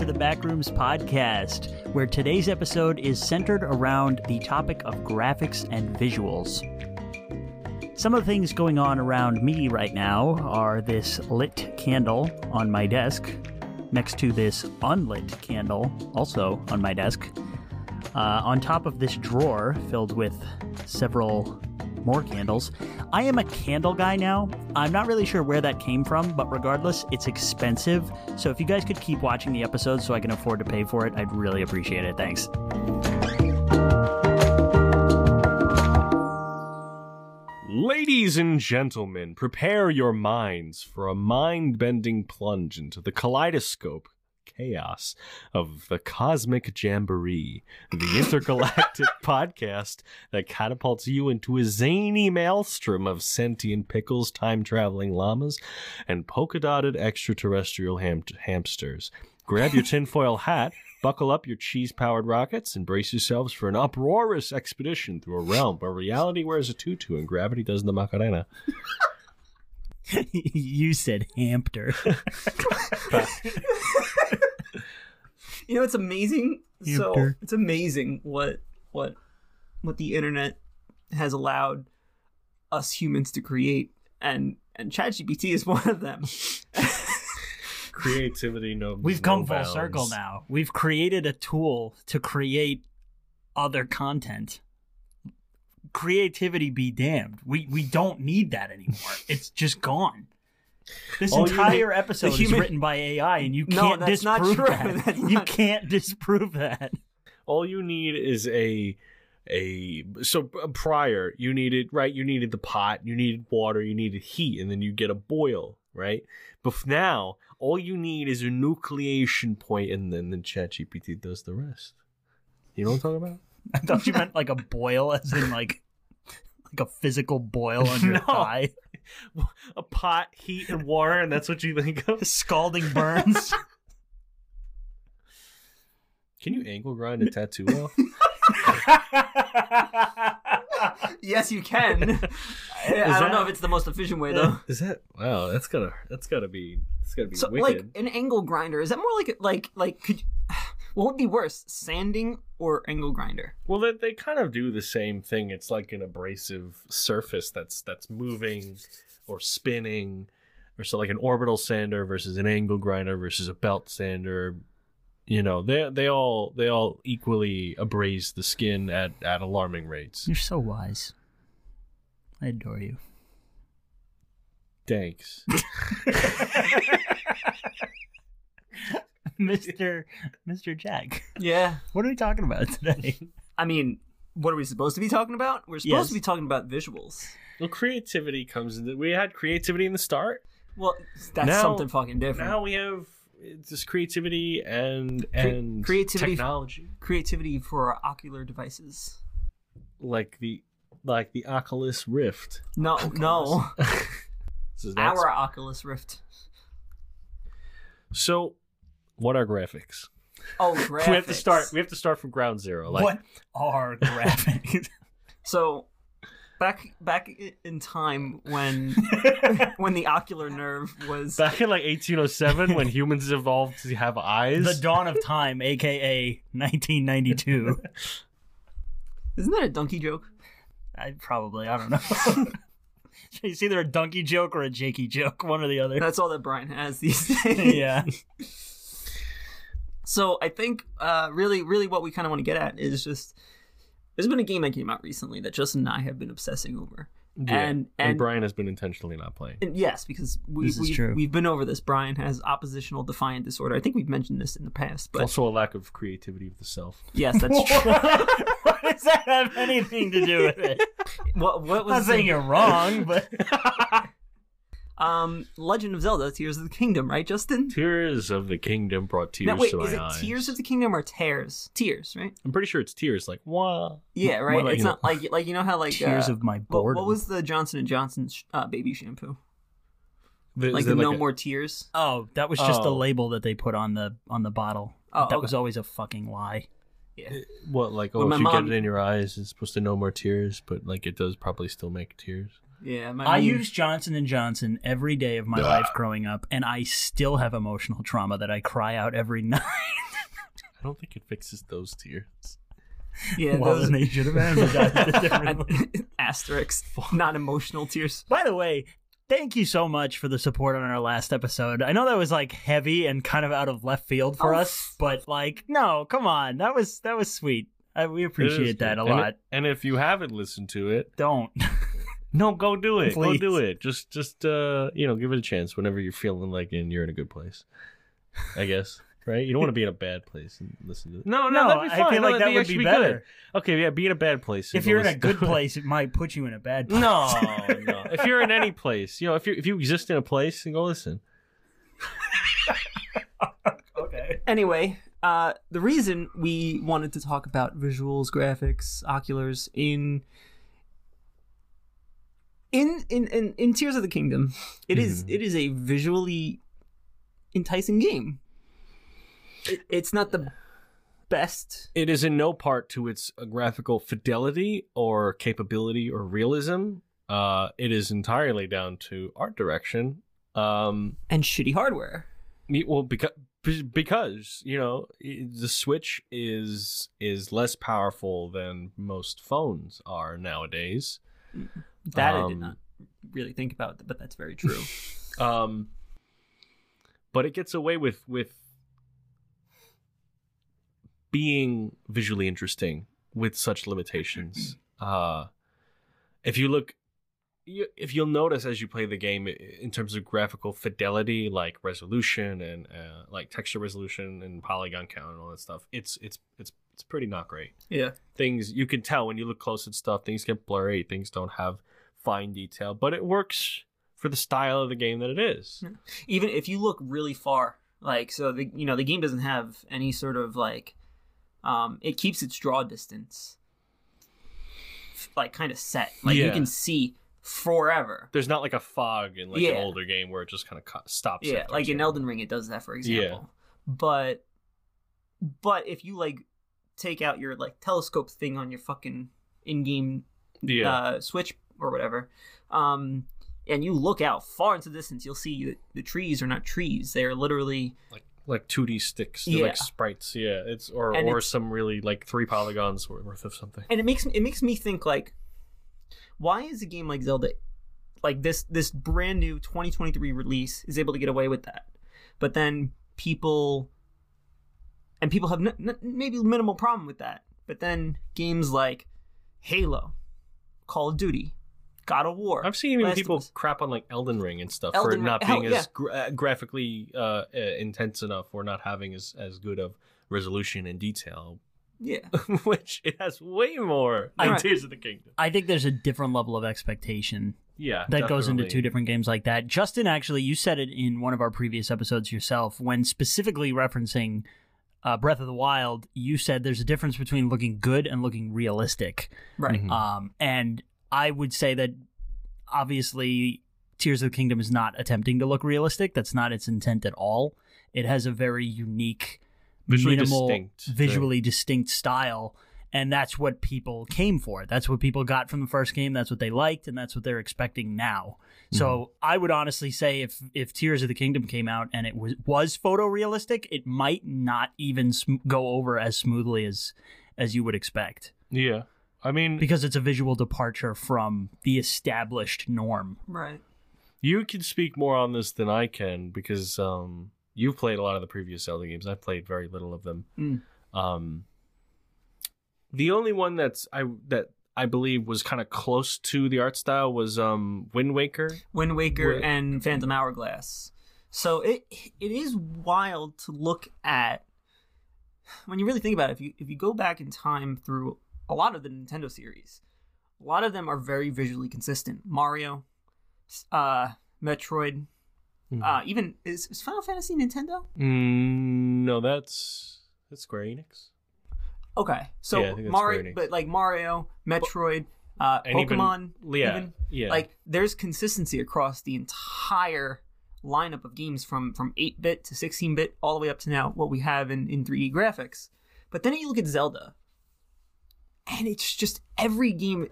to the Backrooms Podcast, where today's episode is centered around the topic of graphics and visuals. Some of the things going on around me right now are this lit candle on my desk, next to this unlit candle, also on my desk, uh, on top of this drawer filled with several more candles. I am a candle guy now. I'm not really sure where that came from, but regardless, it's expensive. So if you guys could keep watching the episodes so I can afford to pay for it, I'd really appreciate it. Thanks. Ladies and gentlemen, prepare your minds for a mind bending plunge into the kaleidoscope chaos of the Cosmic Jamboree, the intergalactic podcast that catapults you into a zany maelstrom of sentient pickles, time traveling llamas, and polka dotted extraterrestrial ham- hamsters. Grab your tinfoil hat, buckle up your cheese powered rockets, and brace yourselves for an uproarious expedition through a realm where reality wears a tutu and gravity does the Macarena. you said hamster. You know, it's amazing. So it's amazing what what what the internet has allowed us humans to create, and and ChatGPT is one of them. Creativity, no. We've no come full bounds. circle now. We've created a tool to create other content. Creativity be damned. We we don't need that anymore. It's just gone. This All you entire episode human- is written by AI, and you can't that's not disprove true. that. That's You not- can't disprove that. all you need is a a so uh, prior you needed right you needed the pot you needed water you needed heat and then you get a boil right but now all you need is a nucleation point and then the chat gpt does the rest you know what i'm talking about I thought you meant like a boil, as in like like a physical boil on your No. thigh. a pot heat and water and that's what you think of Scalding burns. can you angle grind a tattoo off yes, you can. I, I don't know if it's the most efficient way though. is that wow that's gotta that's gotta be that's gotta be So, wicked like an angle grinder, is that more like like like could? You, what would be worse, sanding or angle grinder? Well, they, they kind of do the same thing. It's like an abrasive surface that's that's moving or spinning, or so like an orbital sander versus an angle grinder versus a belt sander. You know, they they all they all equally abrase the skin at at alarming rates. You're so wise. I adore you. Thanks. Mr. Mr. Jack. Yeah, What are we talking about today? I mean, what are we supposed to be talking about? We're supposed Yes. to be talking about visuals. well, creativity comes into. We had creativity in the start. Well, that's Now- something fucking different. Now we have just creativity and and creativity- technology. Creativity for our ocular devices. like the like the Oculus Rift. No, no, This is not- our Oculus Rift. So, what are graphics? Oh, graphics. We have to start. We have to start from ground zero. Like, what are graphics? So, back back in time when when the ocular nerve was back in like 1807, when humans evolved to have eyes. the dawn of time, aka 1992. isn't that a donkey joke? I probably I don't know. it's either a donkey joke or a Jakey joke, one or the other. That's all that Brian has these days. yeah. So I think uh, really, really, what we kind of want to get at is just there's been a game that came out recently that Justin and I have been obsessing over, Yeah, and and, Brian has been intentionally not playing. and yes, because we, we, true. we've been over this. Brian has oppositional defiant disorder. I think we've mentioned this in the past, but also, a lack of creativity of the self. yes, that's true. what does that have anything to do with it? what what I'm not saying the- you're wrong, but um Legend of Zelda: Tears of the Kingdom, right, Justin? Tears of the Kingdom brought tears Now, wait, to my is it eyes. Tears of the Kingdom or Tears? Tears, right? I'm pretty sure it's tears. Like, wow. Yeah, right. like- it's not like like you know how like tears uh, of my what, boredom. what was the Johnson and Johnson uh, baby shampoo? Is Like there the no a- more tears. Oh, that was just the Oh. label that they put on the on the bottle. Oh, that okay. was always a fucking lie. Yeah. What like oh When if you mom- get it in your eyes, it's supposed to no more tears, but like it does probably still make tears. Yeah, my, I use Johnson and Johnson every day of my life growing up, and I still have emotional trauma that I cry out every night. I don't think it fixes those tears. yeah well, those then they should have analogized asterisks, not emotional tears. By the way, thank you so much for the support on our last episode. I know that was like heavy and kind of out of left field for Oh, us, but like, no, come on, that was that was sweet. I, we It is appreciate that good. a And lot. it- and if you haven't listened to it, Don't. No, go do it. Please. Go do it. Just, just, uh, you know, give it a chance whenever you're feeling like and you're in a good place. I guess. Right? You don't want to be in a bad place and listen to it. No, no, no, that'd be fine. I feel No, like that that'd would actually be good. better. Okay, yeah, be in a bad place. If you're in a good place, it might put you in a bad place. No, no. If you're in any place, you know, if you if you exist in a place, then go listen. okay. Anyway, uh, the reason we wanted to talk about visuals, graphics, oculars in in in in, in Tears of the Kingdom, it is Mhm. it is a visually enticing game. It, it's not the best. It is in no part to its uh, graphical fidelity or capability or realism. Uh, it is entirely down to art direction. Um, And shitty hardware. well, because because you know the Switch is is less powerful than most phones are nowadays. That I did Um, not really think about, but that's very true. Um, but it gets away with with being visually interesting with such limitations. Uh, if you look, you, if you'll notice as you play the game, in terms of graphical fidelity, like resolution and uh, like texture resolution and polygon count and all that stuff, it's it's it's it's pretty not great. yeah. Things you can tell when you look close at stuff, things get blurry, things don't have fine detail, but it works for the style of the game that it is. even if you look really far like so the you know the game doesn't have any sort of like um it keeps its draw distance like kind of set like you can see forever There's not like a fog in like Yeah. an older game where it just kind of stops. yeah like in elden ring it does that for example Yeah. but but if you like take out your like telescope thing on your fucking in-game Yeah, uh, switch or whatever, um, and you look out far into the distance, you'll see that the trees are not trees; they're literally like like 2D sticks, Yeah. like sprites. Yeah, it's or And or it's- some really like three polygons worth of something. and it makes it makes me think like, why is a game like Zelda, like this this brand new 2023 release, is able to get away with that, but then people, and people have n- n- maybe minimal problem with that, but then games like Halo, Call of Duty, God of War, I've seen even Last people Us. crap on like Elden Ring and stuff Elden for Ring- not hell, being yeah. as gra- uh, graphically uh, uh, intense enough or not having as as good of resolution and detail, yeah. which it has way more than Right. Tears of the Kingdom. I think there's a different level of expectation Yeah, that goes into two different games like that. Justin, actually, you said it in one of our previous episodes yourself when specifically referencing uh, Breath of the Wild. You said there's a difference between looking good and looking realistic. Right. Mhm. Um, and I would say that obviously Tears of the Kingdom is not attempting to look realistic. That's not its intent at all. It has a very unique, Visually minimal, distinct, visually distinct style. And that's what people came for. That's what people got from the first game. That's what they liked, and that's what they're expecting now. So mm-hmm. I would honestly say if if Tears of the Kingdom came out and it was was photorealistic, it might not even sm- go over as smoothly as as you would expect Yeah, I mean, because it's a visual departure from the established norm. Right. You can speak more on this than I can because um, you've played a lot of the previous Zelda games. I've played very little of them. Mm. Um, the only one that's I that I believe was kind of close to the art style was um, Wind Waker. Wind Waker Wait. and Phantom Hourglass. So it it is wild to look at when you really think about it. If you if you go back in time through a lot of the Nintendo series, a lot of them are very visually consistent. Mario, uh, Metroid, Mhm. uh, even is, is Final Fantasy Nintendo? Mm, no, that's that's Square Enix. Okay, so Yeah, I think that's Mario, but like Mario, Metroid, uh, And even- Pokemon, Yeah, even yeah. like there's consistency across the entire lineup of games from from 8-bit to 16-bit all the way up to now what we have in in 3D graphics. But then you look at Zelda and it's just every game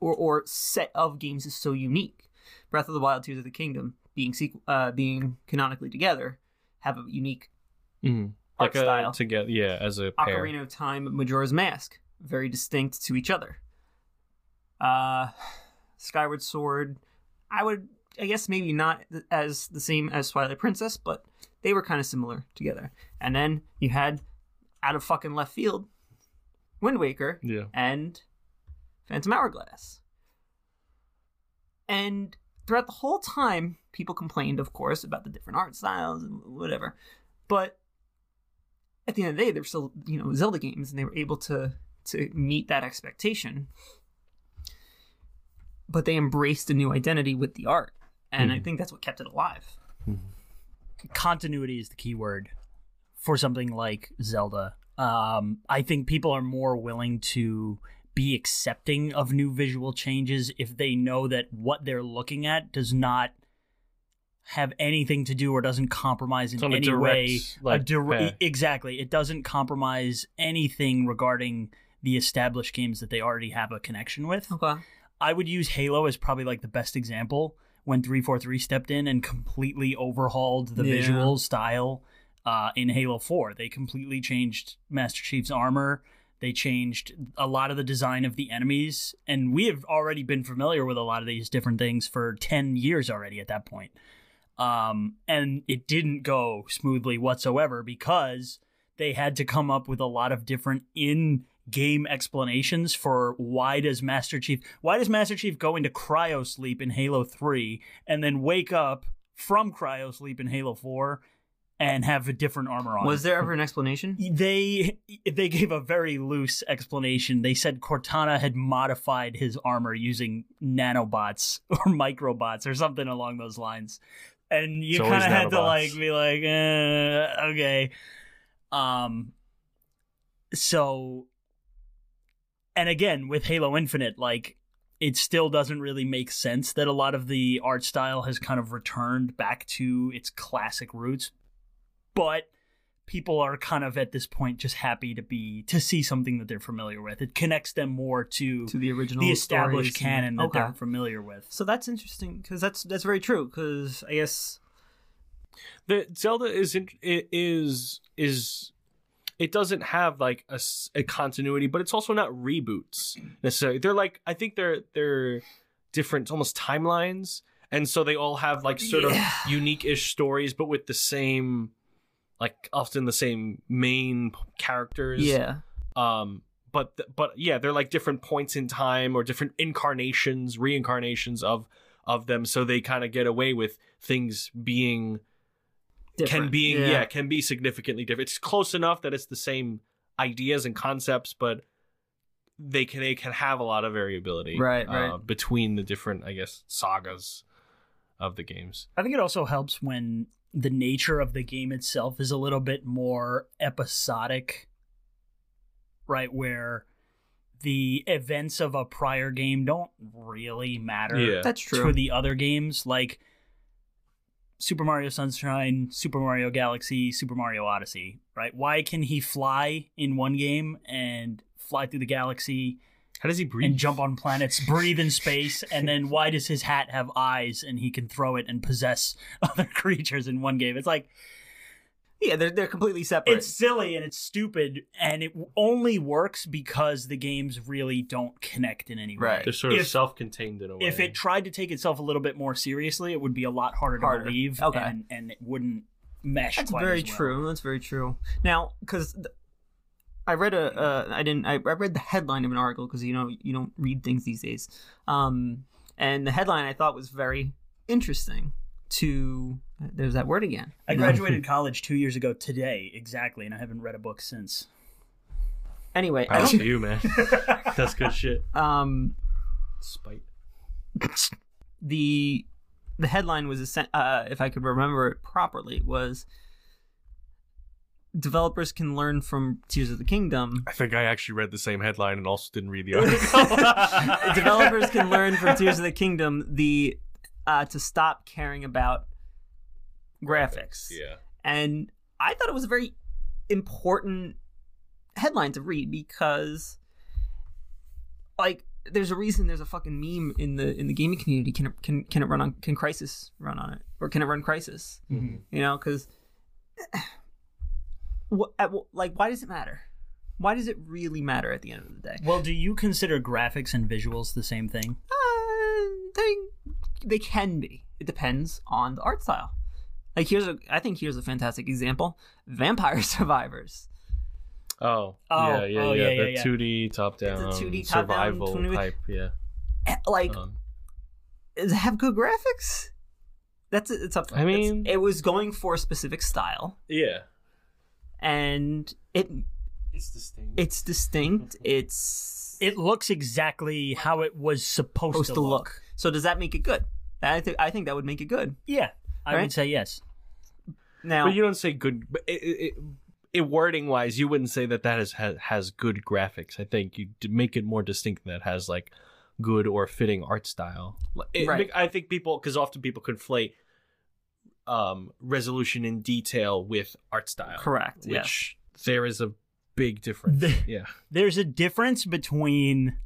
or or set of games is so unique. Breath of the Wild, Tears of the Kingdom, being sequ- uh, being canonically together, have a unique Mhm. art Like a, style. together, yeah, as a pair. Ocarina of Time, Majora's Mask, very distinct to each other. Uh, Skyward Sword, I would, I guess maybe not th- as the same as Twilight Princess, but they were kind of similar together. And then you had, out of fucking left field, Wind Waker Yeah. and Phantom Hourglass. And throughout the whole time, people complained, of course, about the different art styles and whatever. But at the end of the day, they were still, you know, Zelda games, and they were able to to meet that expectation. But they embraced a new identity with the art, and I Mhm. think that's what kept it alive. continuity is the key word for something like Zelda. Um, I think people are more willing to be accepting of new visual changes if they know that what they're looking at does not have anything to do or doesn't compromise in It's on a any direct, way. like, a dire- path. exactly, it doesn't compromise anything regarding the established games that they already have a connection with. Okay. I would use Halo as probably like the best example when 343 stepped in and completely overhauled the Yeah. visual style uh, in Halo 4. They completely changed Master Chief's armor. They changed a lot of the design of the enemies. And we have already been familiar with a lot of these different things for 10 years already at that point. Um, and it didn't go smoothly whatsoever because they had to come up with a lot of different in game explanations for why does Master Chief why does Master Chief go into cryo sleep in Halo 3 and then wake up from cryo sleep in Halo 4 and have a different armor on. Was there ever an explanation? they they gave a very loose explanation. They said Cortana had modified his armor using nanobots or microbots or something along those lines. And you kind of had to like be like, eh, okay. Um so and again with Halo Infinite like it still doesn't really make sense that a lot of the art style has kind of returned back to its classic roots but people are kind of at this point just happy to be to see something that they're familiar with it connects them more to, To the original, the established stories and- canon that Okay. they're familiar with So that's interesting because that's that's very true. Because I guess the Zelda is in, i- is is it doesn't have like a continuity, but it's also not reboots necessarily. They're like I think they're they're different, almost timelines, and so they all have like sort Yeah. of unique-ish stories, but with the same like often the same main characters. yeah, Um, but th- but yeah, they're like different points in time or different incarnations, reincarnations of of them, so they kind of get away with things being can different. be yeah. can be significantly different. It's close enough that it's the same ideas and concepts, but they can they can have a lot of variability, Right, uh, right. between the different I guess sagas of the games. i think it also helps when the nature of the game itself is a little bit more episodic right where the events of a prior game don't really matter Yeah. that's to true. the other games like Super Mario Sunshine, Super Mario Galaxy, Super Mario Odyssey, right? Why can he fly in one game and fly through the galaxy How does he breathe? and jump on planets, breathe in space, and then why does his hat have eyes and he can throw it and possess other creatures in one game? It's like yeah, they're they're completely separate. it's silly and it's stupid and it only works because the games really don't connect in any way. Right. They're sort of If- self-contained in a way. if it tried to take itself a little bit more seriously, it would be a lot harder, Harder. to believe. Okay. And, and it wouldn't mesh That's quite very as well. true. That's very true. Now, because I read a, uh, I didn't, I, I read the headline of an article because you know you don't read things these days. Um, and the headline I thought was very interesting. To there's that word again. I graduated college two years ago today, exactly, and I haven't read a book since. Anyway, I Proud don't, to you, man. That's good shit. um, Spite. the the headline was essen- uh, if I could remember it properly was developers can learn from Tears of the Kingdom. I think I actually read the same headline and also didn't read the article. developers can learn from Tears of the Kingdom the uh, to stop caring about graphics. Yeah. And I thought it was a very important headline to read because, like, there's a reason there's a fucking meme in the in the gaming community. Can it, can can it run on can Crysis run on it or can it run Crysis? Mhm. You know, because what like why does it matter? Why does it really matter at the end of the day? Well, do you consider graphics and visuals the same thing? Uh, they they can be. It depends on the art style. Like here's a I think here's a fantastic example: Vampire Survivors. Oh, Oh, yeah, yeah, oh, yeah. yeah, the yeah. 2D top down 2D top-down, survival 20 type, yeah. Eh, Like, Um, does it have good graphics? That's it's up. I mean- it's- it was going for a specific style, yeah, and it it's distinct. it's distinct. It's It looks exactly how it was supposed, supposed to look. So does that make it good? I think I think that would make it good. Yeah, I Right? would say yes. Now, but you don't say good. But it, it, it, wording wise, you wouldn't say that that has, has has good graphics. I think you make it more distinct that it has like good or fitting art style. It- Right. I think people because often people conflate um resolution and detail with art style. correct. Which there is a big difference. The- yeah. There's a difference between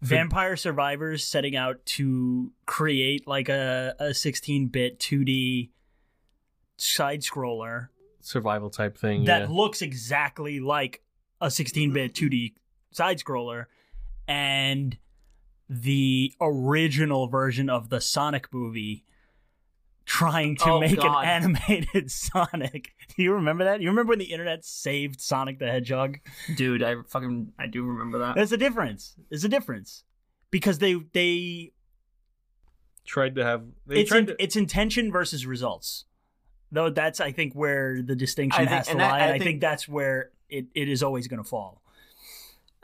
Vampire Survivors setting out to create like a, a 16-bit 2D side scroller Survival type thing. that yeah. looks exactly like a 16-bit 2D side scroller and the original version of the Sonic movie trying to Oh, make God. an animated Sonic. Do you remember that? You remember when the internet saved Sonic the Hedgehog? dude, I fucking I do remember that. There's a difference. There's a difference. Because they they tried to have they it's tried in, to, it's intention versus results. Though that's I think where the distinction I think- has to and lie. that- I and I think, think- that's where it, it is always going to fall.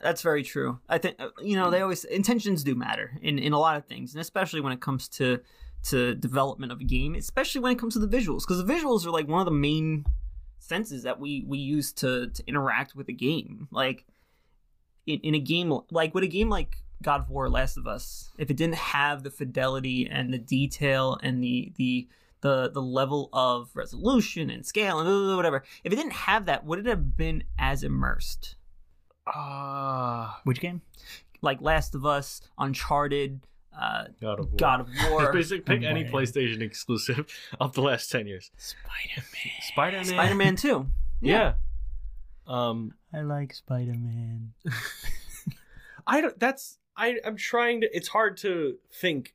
That's very true. I think uh, you know they always intentions do matter in in a lot of things, and especially when it comes to to development of a game, especially when it comes to the visuals, because the visuals are like one of the main senses that we we use to to interact with a game. Like in, in a game like with a game like God of War, Last of Us, if it didn't have the fidelity and the detail and the the the the level of resolution and scale and whatever, if it didn't have that, would it have been as immersed? ah Which game? like Last of Us, Uncharted, uh, God of War. God of War, Basically, pick any PlayStation exclusive of the last ten years. Spider Man. Spider Man. Spider Man 2. Yeah. Um, I like Spider Man. I don't. That's I. I'm trying to. It's hard to think.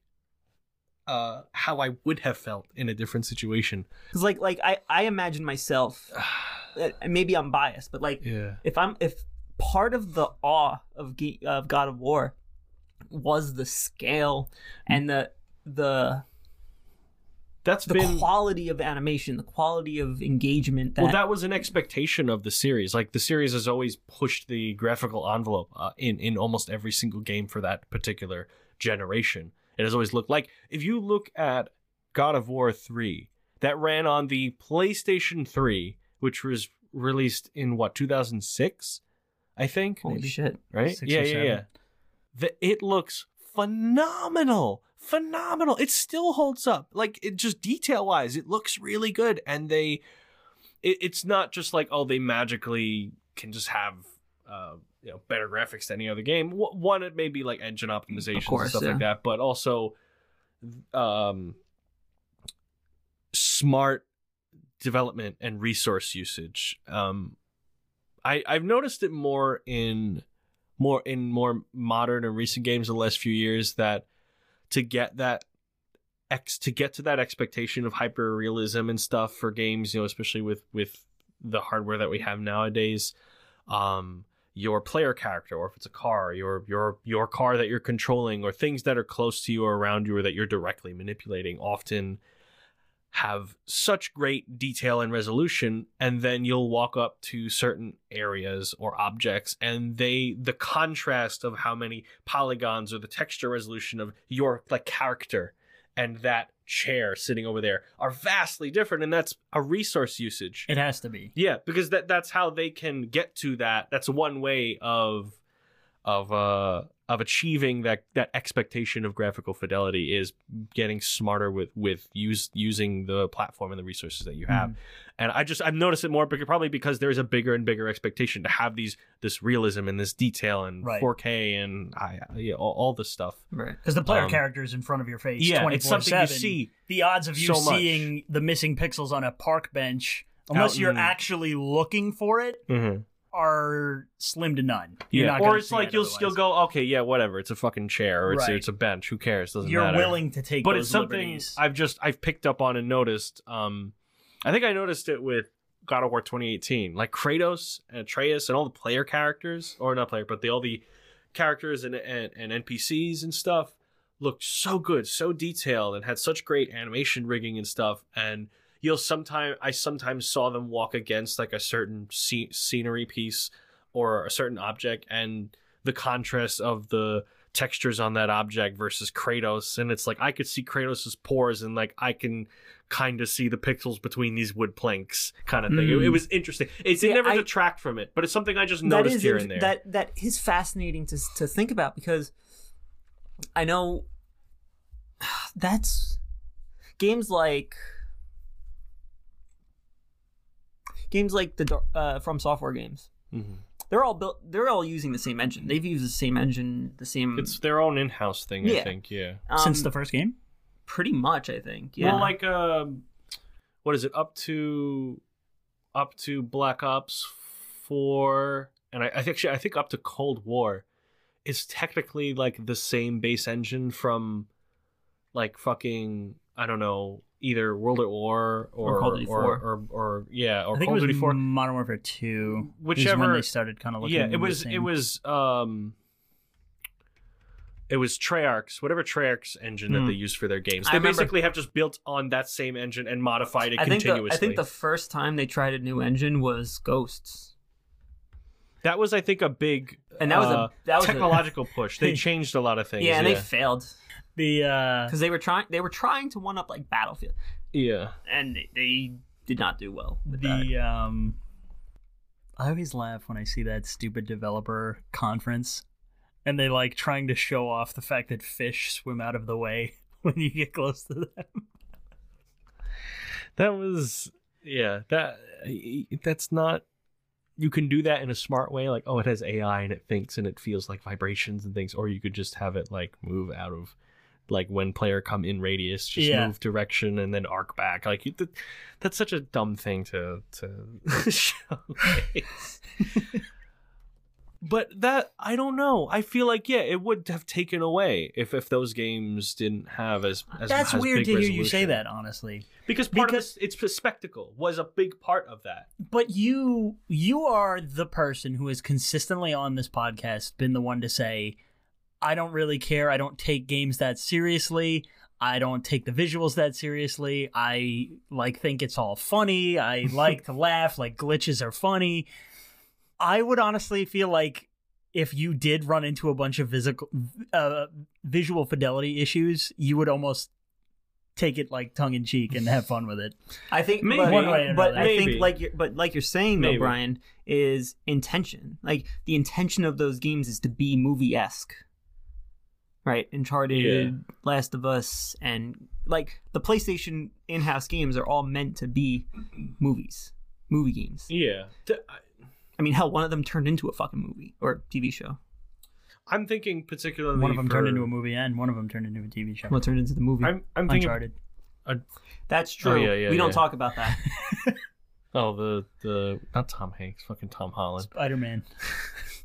Uh, how I would have felt in a different situation. Because like like I I imagine myself, maybe I'm biased, but like Yeah. if I'm if part of the awe of Ge- of God of War was the scale and the the That's the been quality of animation, the quality of engagement. That, well. That was an expectation of the series. Like the series has always pushed the graphical envelope uh, in in almost every single game for that particular generation. It has always looked like if you look at God of War three that ran on the PlayStation three, which was released in what 2006, I think. holy maybe? shit. right? Six yeah, yeah, yeah. The, it looks phenomenal, phenomenal. It still holds up. Like it just detail wise, it looks really good. And they, it, it's not just like oh they magically can just have uh, you know better graphics than any other game. One, it may be like engine optimization course, and stuff yeah. like that, but also, um, smart development and resource usage. Um, I I've noticed it more in more in more modern and recent games the last few years that to get that ex to get to that expectation of hyper realism and stuff for games, you know, especially with with the hardware that we have nowadays, um, your player character, or if it's a car, your your your car that you're controlling, or things that are close to you or around you, or that you're directly manipulating, often have such great detail and resolution and then you'll walk up to certain areas or objects and they the contrast of how many polygons or the texture resolution of your like character and that chair sitting over there are vastly different and that's a resource usage It has to be. yeah, because that that's how they can get to that. That's one way of of uh of achieving that that expectation of graphical fidelity is getting smarter with with use using the platform and the resources that you have. And I just I've noticed it more because probably because there's a bigger and bigger expectation to have these this realism and this detail and Right. 4K and I yeah, all, all this stuff. Right. Because the player Um, character is in front of your face. Yeah, 24/7. it's something you see The odds of you so seeing the missing pixels on a park bench, unless Out you're in- actually looking for it, are slim to none. You're Yeah, not or it's like it you'll otherwise. you'll go okay yeah whatever it's a fucking chair or it's Right. it's a bench who cares doesn't You're matter. willing to take but those it's something liberties. I've just I've picked up on and noticed. Um, I think I noticed it with God of War 2018, like Kratos and Atreus and all the player characters, or not player, but the all the characters and and, and NPCs and stuff looked so good, so detailed, and had such great animation rigging and stuff. And you'll sometimes I sometimes saw them walk against like a certain sce- scenery piece or a certain object, and the contrast of the textures on that object versus Kratos, and it's like I could see Kratos's pores, and like I can kind of see the pixels between these wood planks, kind of thing. It, Hmm. it was interesting. It's it never I- detract from it, but it's something I just noticed here and there. that that is fascinating to to think about because I know that's games like games like the uh, from software games. Mhm. They're all built. They're all using the same engine. They've used the same engine, the same. It's their own in-house thing, I think. Yeah. um, Since the first game? pretty much, I think. Yeah. Well, like um, what is it up to? Up to Black Ops Four, and I, I think actually I think up to Cold War, is technically like the same base engine from, like fucking I don't know either World at War or Or Call of Duty or, 4. or, or yeah or I think Call it was Duty Four. Modern Warfare 2. is Whichever- when they started kind of looking yeah, it the was it was um. It was Treyarch's, whatever Treyarch's engine that Hmm. they use for their games. I They remember- basically have just built on that same engine and modified it I think the, continuously. I think the first time they tried a new engine was Ghosts, That was, I think, a big and that was uh, a that was a- technological push. They changed a lot of things. yeah, Yeah, and they failed the uh, because they were trying they were trying to one up like Battlefield, yeah. and they, they did not do well. With that. the um. I always laugh when I see that stupid developer conference, and they like trying to show off the fact that fish swim out of the way when you get close to them. That was yeah. That that's not. You can do that in a smart way, like oh, it has AI and it thinks and it feels like vibrations and things, or you could just have it like move out of, like when player come in radius, just Yeah. move direction and then arc back. Like that, that's such a dumb thing to to showcase. but that I don't know. I feel like yeah, it would have taken away if if those games didn't have as as That's as weird to hear you say that, honestly. because part Because- of this, its spectacle was a big part of that. But you you are the person who has consistently on this podcast been the one to say, I don't really care. I don't take games that seriously. I don't take the visuals that seriously. I like think it's all funny. I like to laugh. Like glitches are funny. I would honestly feel like if you did run into a bunch of physical uh, visual fidelity issues, you would almost take it like tongue in cheek and have fun with it. I think Maybe. but, One way but another. I think like you're, but like you're saying though, Brian, is intention. Like the intention of those games is to be movie esque, right? Uncharted, Yeah. Last of Us, and like the PlayStation in-house games are all meant to be movies, movie games. Yeah, I mean, hell, one of them turned into a fucking movie or TV show. I'm thinking particularly. One of them for, turned into a movie and one of them turned into a TV show. Well, turned into the movie. I'm, I'm thinking. Uncharted. That's oh, true. Oh, yeah, yeah, we don't talk about that. Oh, the the not Tom Hanks, fucking Tom Holland. Spider Man.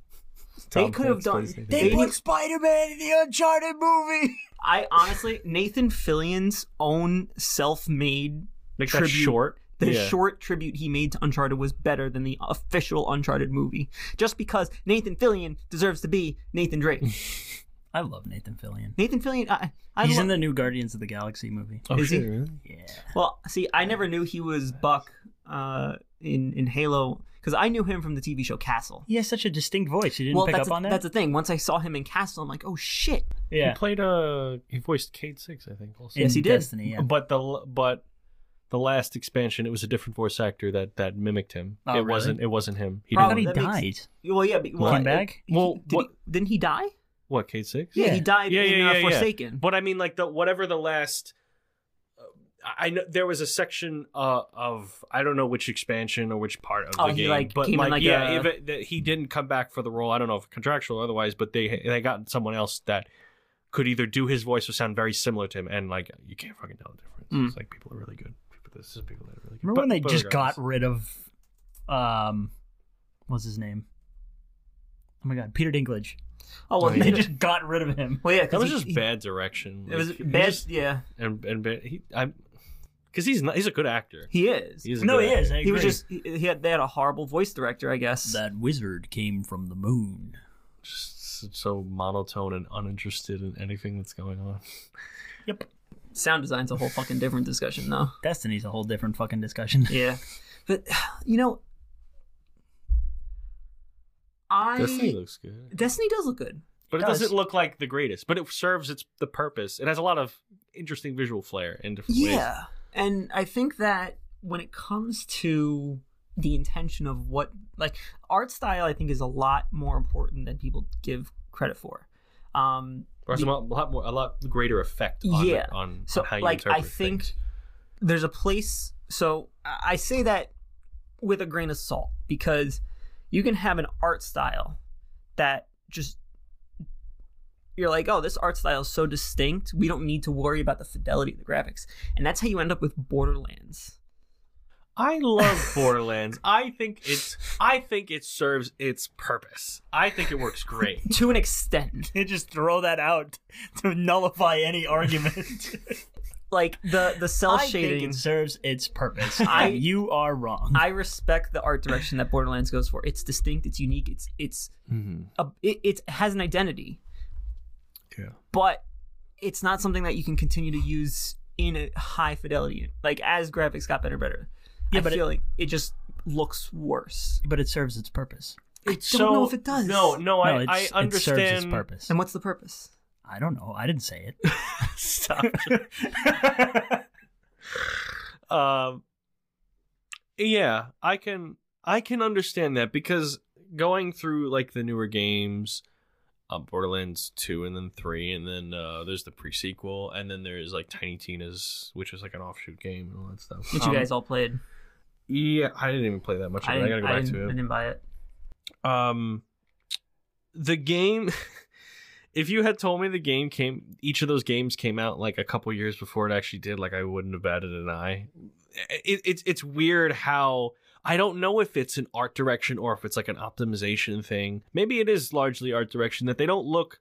They could have done- plays they put Spider Man in the Uncharted movie. I honestly, Nathan Fillion's own self-made Make that tribute- short. The Yeah. short tribute he made to Uncharted was better than the official Uncharted movie. Just because Nathan Fillion deserves to be Nathan Drake. I love Nathan Fillion. Nathan Fillion, I, I He's lo- in the new Guardians of the Galaxy movie. Oh, Is he? really? Yeah. well, see, I never knew he was Buck uh, in in Halo because I knew him from the TV show Castle. He has such a distinct voice. You didn't well, pick that's up a, on that? that's the thing. Once I saw him in Castle, I'm like, oh shit. yeah. He played uh he voiced Cayde Six, I think. Also. Yes, he did. Destiny, yeah. But the but the last expansion, it was a different voice actor that that mimicked him. Oh, it really? wasn't. It wasn't him. He Probably- didn't. that died. makes- Well, yeah. but- Well, Came back? he- Well, did what- he, didn't he die? What Cayde Six? Yeah, Yeah. he died Yeah, in yeah, uh, yeah, yeah. Forsaken. But I mean, like the whatever the last. I know there was a section uh, of I don't know which expansion or which part of Oh, the he, game, like, but came in like, like yeah, a- if it, that he didn't come back for the role. I don't know if contractual or otherwise, but they they got someone else that could either do his voice or sound very similar to him, and like you can't fucking tell the difference. Mm. It's like people are really good. People, this is people that are really good. Remember But- when they just regardless. got rid of, um, what's his name? Oh my god, Peter Dinklage. oh well, Oh, They yeah. just got rid of him. well, yeah, That 'cause was he- just he- bad direction. It was bad. just- yeah, and and bad, he I'm because he's not he's a good actor. he is. He's a No, good he is. actor. I he was just he, he had they had a horrible voice director, I guess. That wizard came from the moon. just so monotone and uninterested in anything that's going on. Yep. Sound design's a whole fucking different discussion, though. Destiny's a whole different fucking discussion. Yeah, but you know, I Destiny looks good, Destiny does look good. but it does. doesn't look like the greatest. But it serves its the purpose. It has a lot of interesting visual flair in different ways. Yeah, and I think that when it comes to the intention of what like art style, I think is a lot more important than people give credit for. Um, Or has a lot, more, a lot greater effect. On Yeah. the- on, so on how you like I think things. there's a place. So I say that with a grain of salt because you can have an art style that just you're like, oh, this art style is so distinct. We don't need to worry about the fidelity of the graphics, and that's how you end up with Borderlands. I love Borderlands. I think it's I think it serves its purpose. I think it works great. to an extent. They just throw that out to nullify any argument. Like the the cel I shading. think it serves its purpose. I- you are wrong. I respect the art direction that Borderlands goes for. It's distinct. It's unique. It's it's mm-hmm. a, it, it has an identity, Yeah. but it's not something that you can continue to use in a high fidelity. Like as graphics got better, better. Yeah, I but it- feel like it just looks worse. but it serves its purpose. I don't know if it does. No, no, no, I, it's, I it serves its purpose. And what's the purpose? I don't know. I didn't say it. Stop. um, yeah, I can I can understand that because going through like the newer games, um, Borderlands two and then three, and then uh, there's the pre sequel, and then there's like Tiny Tina's, which is like an offshoot game and all that stuff. Which Um, you guys all played. Yeah, I didn't even play that much. Of I, it. I didn't, gotta go I, back didn't, to I it. didn't buy it. um the game if you had told me the game came each of those games came out like a couple years before it actually did like i wouldn't have batted an eye it, it's it's weird how i don't know if it's an art direction or if it's like an optimization thing. Maybe it is largely art direction that they don't look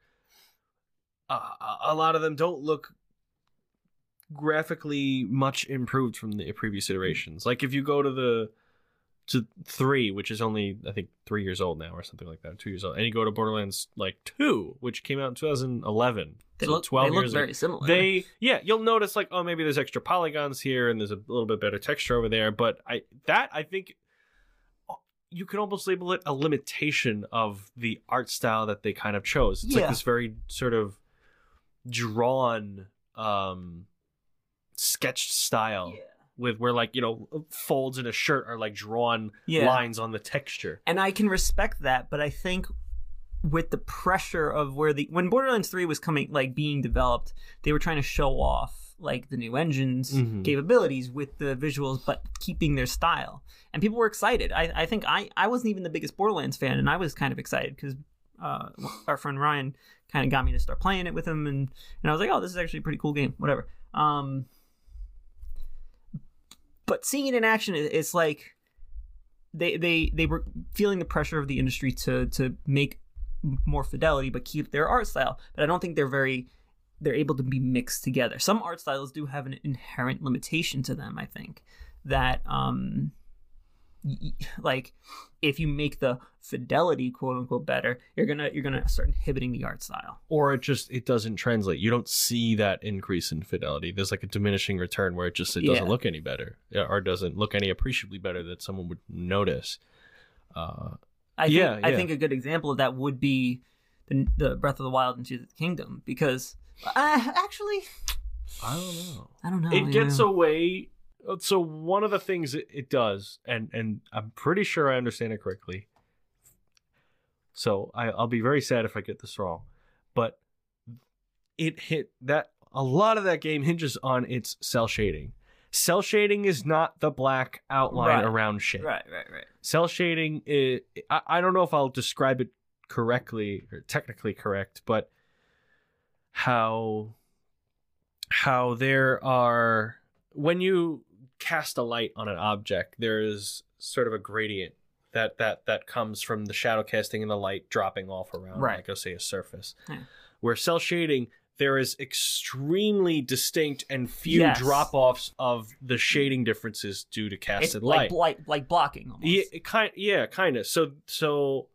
uh, a lot of them don't look graphically much improved from the previous iterations. Like if you go to the to three, which is only I think three years old now or something like that, two years old, and you go to Borderlands like two, which came out in 2011, They so look, 12 they look very ago. similar. They yeah, you'll notice like oh maybe there's extra polygons here and there's a little bit better texture over there, but I that I think you could almost label it a limitation of the art style that they kind of chose. It's Yeah. like this very sort of drawn um sketched style yeah. With where like you know folds in a shirt are like drawn Yeah. lines on the texture. and I can respect that, but I think with the pressure of where the when Borderlands 3 was coming like being developed, they were trying to show off like the new engines Mhm. capabilities with the visuals but keeping their style. And people were excited. I, I think I, I wasn't even the biggest Borderlands fan and I was kind of excited because uh, our friend Ryan kind of got me to start playing it with him and, and I was like, oh, this is actually a pretty cool game. Whatever. Um, but seeing it in action, it- it's like they they they were feeling the pressure of the industry to to make more fidelity but keep their art style. But i don't think they're very they're able to be mixed together. Some art styles do have an inherent limitation to them i think that um like if you make the fidelity quote unquote better you're gonna you're gonna start inhibiting the art style Or it just it doesn't translate. You don't see that increase in fidelity. There's like a diminishing return where it just it doesn't Yeah. look any better yeah, or doesn't look any appreciably better that someone would notice. Uh, I think, Yeah, I think a good example of that would be the, the Breath of the Wild and Tears of the Kingdom because uh, actually I don't know. I don't know. it gets yeah. away. Uh, so one of the things it, it does, and and I'm pretty sure I understand it correctly. So I, I'll be very sad if I get this wrong, but it hit that a lot of that game hinges on its cel shading. Cel shading is not the black outline Right. around shit. Right, right, right. Cel shading is I, I don't know if I'll describe it correctly or technically correct, but how how there are when you cast a light on an object, there is sort of a gradient that that that comes from the shadow casting and the light dropping off around Right. like I say a surface. Yeah. Where cel shading there is extremely distinct and few Yes. drop offs of the mm. shading differences due to It's casted like, light. like like blocking almost. Yeah, kind yeah, kind of. So so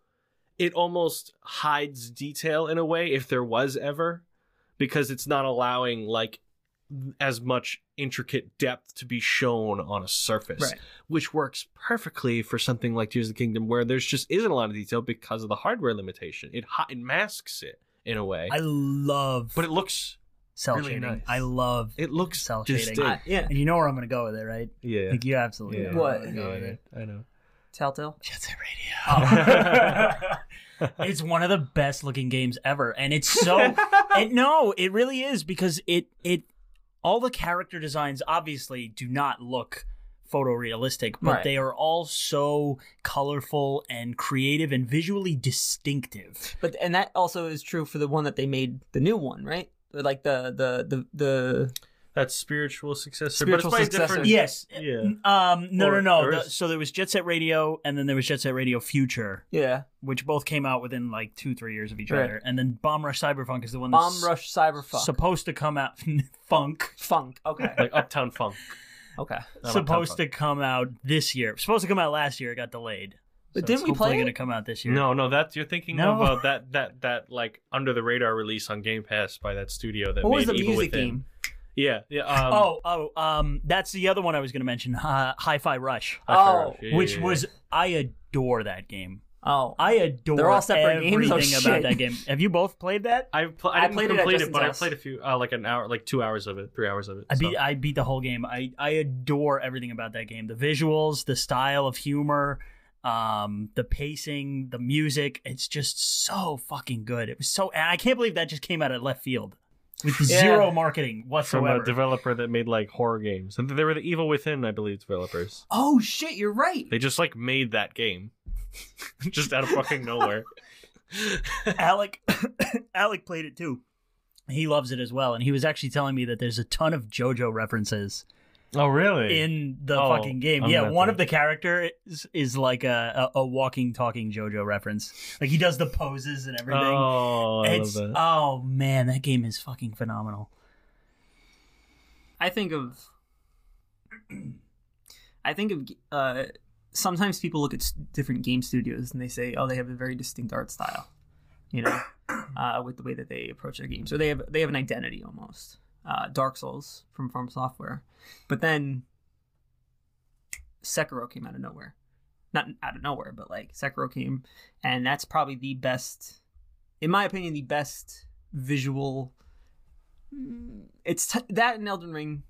it almost hides detail in a way if there was ever because it's not allowing like as much intricate depth to be shown on a surface, Right. which works perfectly for something like Tears of the Kingdom where there's just isn't a lot of detail because of the hardware limitation. It hi- it masks it in a way. I love but it looks cel really shading. nice. I love it looks Cel shading. I- yeah. and you know where I'm gonna go with it, right? yeah. Like you absolutely yeah. know where I'm What? gonna go with it. I know. Telltale. Jet Set Radio. Oh. it's one of the best looking games ever, and it's so. and no, it really is because it it all the character designs obviously do not look photorealistic, but Right. they are all so colorful and creative and visually distinctive. But and that also is true for the one that they made the new one, right? Like the the the the That's spiritual successor, Spiritual but it's by a successor. different. Yes. Yeah. Um. No. Or- no. No. or The- so there was Jet Set Radio, and then there was Jet Set Radio Future, yeah which both came out within like two, three years of each Right. other, and then Bomb Rush Cyberpunk is the one that's Bomb Rush Cyberfuck supposed to come out. Funk. Funk. Okay, Like Uptown Funk. okay. Not supposed Uptown to come out this year. Supposed to come out last year. It got delayed. But So didn't it's we hopefully play going to it? come out this year. No, no, that's you're thinking No. of uh, that that that like under the radar release on Game Pass by that studio that What made was the Evil music Within. game? Yeah, yeah. Um, oh, oh, um, that's the other one I was going to mention. Uh, Hi-Fi Rush, Hi-Fi Oh, Rush. Yeah, yeah, which yeah, yeah. was I adore that game. Oh, I adore. They're all separate games? everything Oh, about that game. Have you both played that? I, pl- I I played it complete it, Justin's but I played a few, uh, like an hour, like two hours of it, three hours of it. I beat. I beat the whole game. I I adore everything about that game. The visuals, the style of humor, um, the pacing, the music. It's just so fucking good. It was so, and I can't believe that just came out of left field with Yeah. zero marketing whatsoever. from a developer that made like horror games, and they were the Evil Within, I believe, developers. oh shit! You're right. They just like made that game, just out of fucking nowhere. Alec Alec played it too. He loves it as well, and he was actually telling me that there's a ton of JoJo references oh, really? in the Oh, fucking game. I'm yeah, one have of the characters is like a, a, a walking, talking JoJo reference. Like he does the poses and everything. Oh, I it's love oh man, that game is fucking phenomenal. I think of. I think of. Uh, sometimes people look at different game studios and they say, "Oh, they have a very distinct art style," you know, uh, with the way that they approach their games, or they have they have an identity almost. Uh, Dark Souls from From Software, but then Sekiro came out of nowhere. Not out of nowhere, but like Sekiro came, and that's probably the best, in my opinion, the best visual. Mm, It's t- that and Elden Ring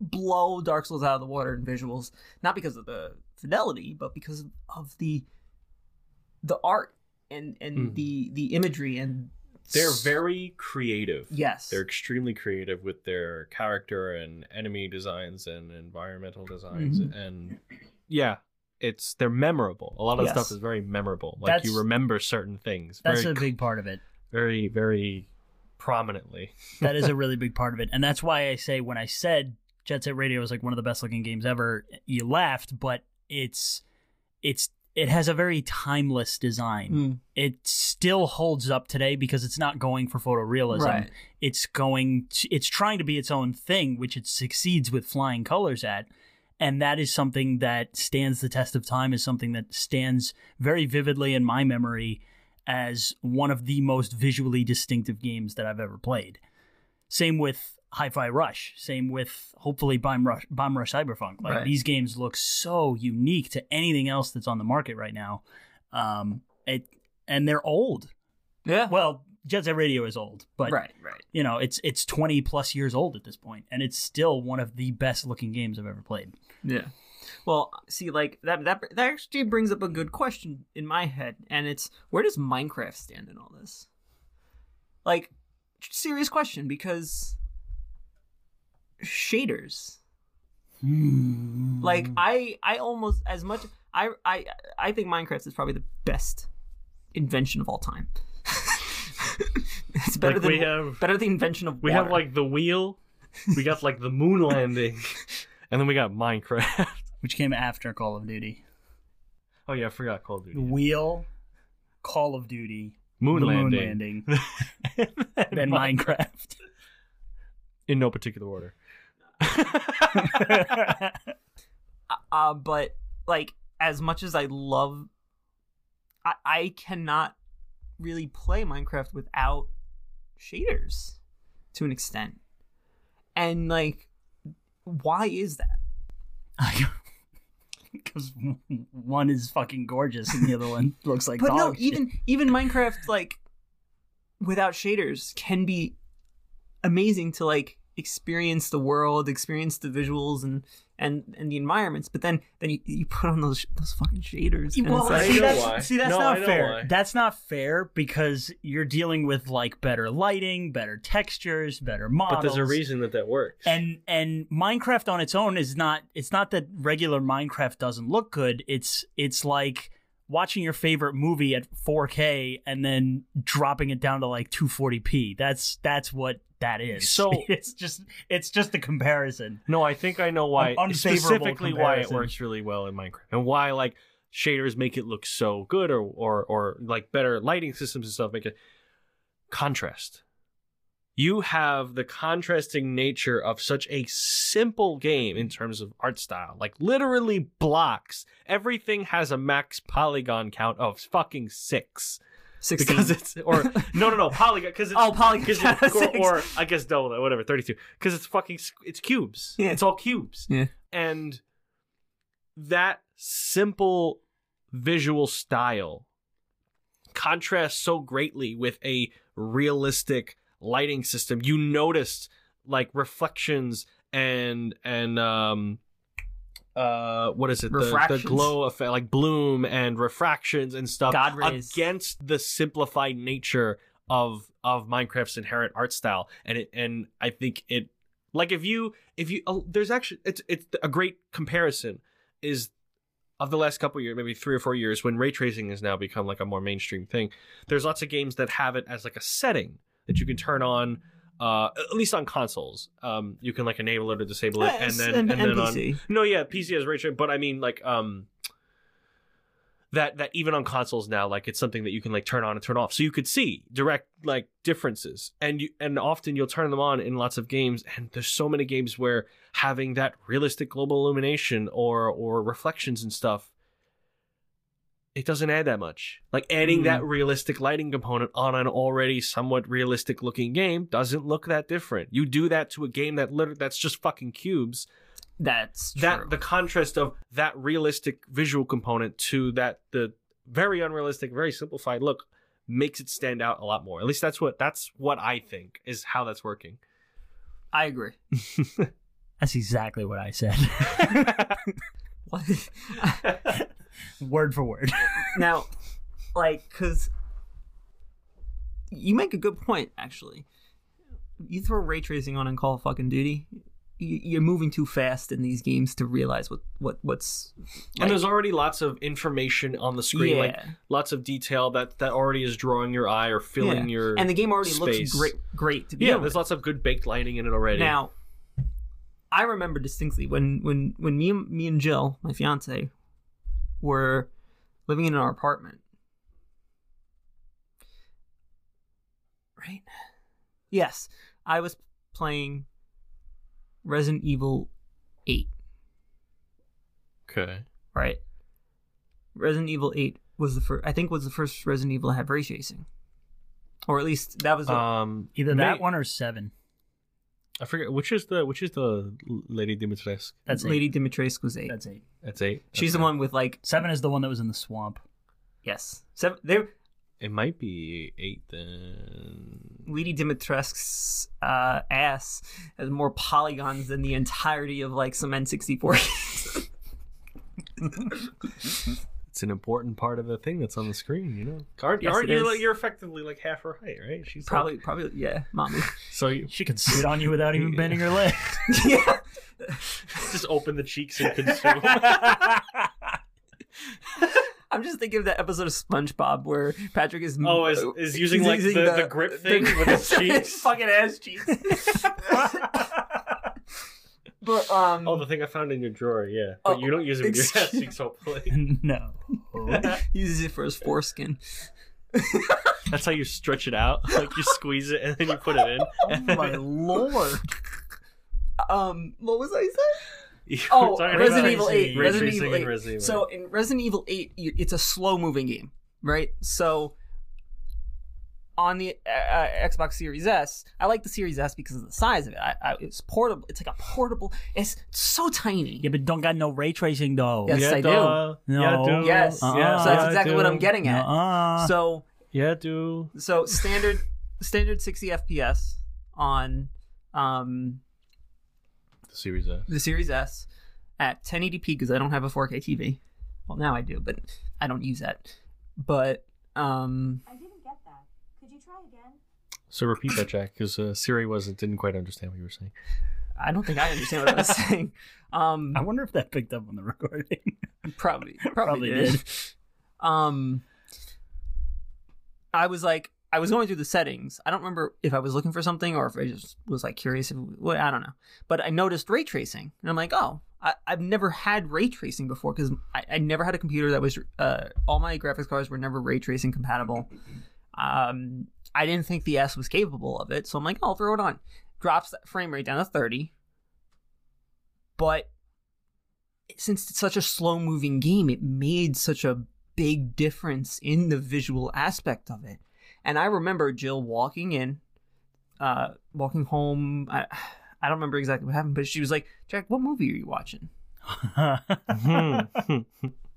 blow Dark Souls out of the water in visuals, not because of the fidelity, but because of the the art and and Mhm. the the imagery and They're very creative. yes They're extremely creative with their character and enemy designs and environmental designs Mhm. and yeah, it's they're memorable. A lot of Yes. stuff is very memorable. Like That's- you remember certain things. That's very, a big part of it. very very prominently. That is a really big part of it, and that's why I say when I said Jet Set Radio is like one of the best looking games ever, you laughed, but it's it's it has a very timeless design. Mm, It still holds up today because it's not going for photorealism. right it's going to, it's trying to be its own thing which it succeeds with flying colors at and that is something that stands the test of time is something that stands very vividly in my memory as one of the most visually distinctive games that I've ever played same with Hi-Fi Rush. Same with hopefully Bomb Rush Bomb Rush Cyberpunk. Like Right. these games look so unique to anything else that's on the market right now. Um it and they're old. Yeah. Well Jet Set Radio is old but right right. you know it's it's 20 plus years old at this point and it's still one of the best looking games i've ever played. Yeah. Well, see, like that that that actually brings up a good question in my head, and it's where does Minecraft stand in all this? like serious question because shaders hmm. like i i almost as much i i i think minecraft is probably the best invention of all time it's better Like, than we have- better than the invention of We water. have like the wheel, we got like the moon landing, and then we got Minecraft. which came after Call of Duty. Oh yeah, I forgot Call of Duty. Wheel, Call of Duty, Moon the landing. moon landing, then Minecraft. In no particular order. Uh but like as much as i love i i cannot really play minecraft without shaders to an extent and like why is that Because one is fucking gorgeous and the other one looks like but no shit. even even minecraft like without shaders can be amazing to like experience the world experience the visuals and and and the environments but then then you, you put on those those fucking shaders and Well, it's like, I see, know that's, why. see, that's No, not fair. why. That's not fair because you're dealing with like better lighting, better textures, better models. But there's a reason that that works. And and Minecraft on its own is not. It's not that regular Minecraft doesn't look good. It's it's like watching your favorite movie at 4K and then dropping it down to like 240p. That's that's what that is. So- it's just it's just a comparison. No, I think I know why. Specifically why it works really well in Minecraft, and why like shaders make it look so good, or or or like better lighting systems and stuff make it contrast. You have the contrasting nature of such a simple game in terms of art style, like literally blocks. Everything has a max polygon count of fucking six 16 because it's or no no no polygon because it's Oh, polygon because count or, or I guess double that whatever thirty two because it's fucking it's cubes. Yeah. it's all cubes. Yeah. and that simple visual style contrasts so greatly with a realistic lighting system. You noticed like reflections and and um uh what is it? The, the glow effect like bloom and refractions and stuff God rays. against the simplified nature of of Minecraft's inherent art style. And it and I think it like if you if you oh, there's actually it's it's a great comparison is of the last couple years maybe 3 or 4 years when ray tracing has now become like a more mainstream thing. There's lots of games that have it as like a setting that you can turn on uh at least on consoles um you can like enable it or disable it and then and- and then and on PC. no, yeah, PC has raytracing, but I mean like um that that even on consoles now, like it's something that you can like turn on and turn off, so you could see direct like differences, and you and often you'll turn them on in lots of games, and there's so many games where having that realistic global illumination or or reflections and stuff. It doesn't add that much. Like adding Mm. that realistic lighting component on an already somewhat realistic looking game doesn't look that different. You do that to a game that literally that's just fucking cubes that's true. that the contrast of that realistic visual component to that the very unrealistic, very simplified look makes it stand out a lot more. At least that's what that's what I think is how that's working. i agree That's exactly what I said, What? Word for word. now like because you make a good point actually you throw ray tracing on and call of fucking duty you- you're moving too fast in these games to realize what what what's and there's already lots of information on the screen, like lots of detail that that already is drawing your eye or filling Yeah. your and the game already space. looks great great to Yeah, there's with. lots of good baked lighting in it already. Now, I remember distinctly when when when me and me and Jill, my fiance, were living in our apartment. Right? Yes, I was playing Resident Evil 8, okay, right? Resident Evil 8 was the first I think was the first Resident Evil to have ray tracing. Or at least that was the, um, Either may- that one or seven. I forget which is the which is the Lady Dimitrescu. That's eight. Lady Dimitrescu was 8. That's eight. That's eight. She's the one with like Seven is the one that was in the swamp. yes. Seven they It might be eight then. Lady Dimitrescu's uh, ass has more polygons than the entirety of like some N64. games. it's an important part of the thing that's on the screen. You know, aren't, Yes, aren't you? Like, you're effectively like half her height, right? She's like- Probably, probably, yeah, mommy. so you She can sit on you without even bending her leg. yeah. just open the cheeks and consume. I'm just thinking of that episode of SpongeBob where Patrick is Oh, is- is using, like, the- the grip thing with his cheeks? fucking ass cheeks. But um, oh, the thing I found in your drawer, yeah. But Oh, you don't use it with your ass excuse- cheeks, hopefully. no. he uses it for his foreskin. That's how you stretch it out. Like you squeeze it and then you put it in. Oh my lord. Um, what was I saying? You Oh, were Resident Evil 8. Resident Evil 8. Resident Evil So in Resident Evil 8, it's a slow moving game, right? So on the uh, uh, Xbox Series S, I like the Series S because of the size of it. I, I, it's portable. It's like a portable. It's so tiny. Yeah, but don't got no ray tracing though. Yes, yeah, I do. duh. No. Yeah, do. Yes. Uh-uh. Yeah, so that's exactly what I'm getting at. Uh-uh. So Yeah, do. so standard standard 60 FPS on um The Series S. the Series S at 1080p because I don't have a 4K TV. Well, now I do, but I don't use that. But um, I didn't get that. Could you try again? So repeat that, Jack, because uh, Siri wasn't didn't quite understand what you were saying. I don't think I understand what I was saying. Um, I wonder if that picked up on the recording. probably, probably, Probably did. did. Um, I was like, I was going through the settings. I don't remember if I was looking for something or if I just was like curious. If, well, I don't know. But I noticed ray tracing, and I'm like, oh, I, I've never had ray tracing before because I, I never had a computer that was. Uh, all my graphics cards were never ray tracing compatible. Um, I didn't think the S was capable of it, so I'm like, oh, I'll throw it on. Drops that frame rate down to 30. But since it's such a slow moving game, it made such a big difference in the visual aspect of it. And I remember Jill walking in, uh, walking home. I, I don't remember exactly what happened, but she was like, Jack, what movie are you watching?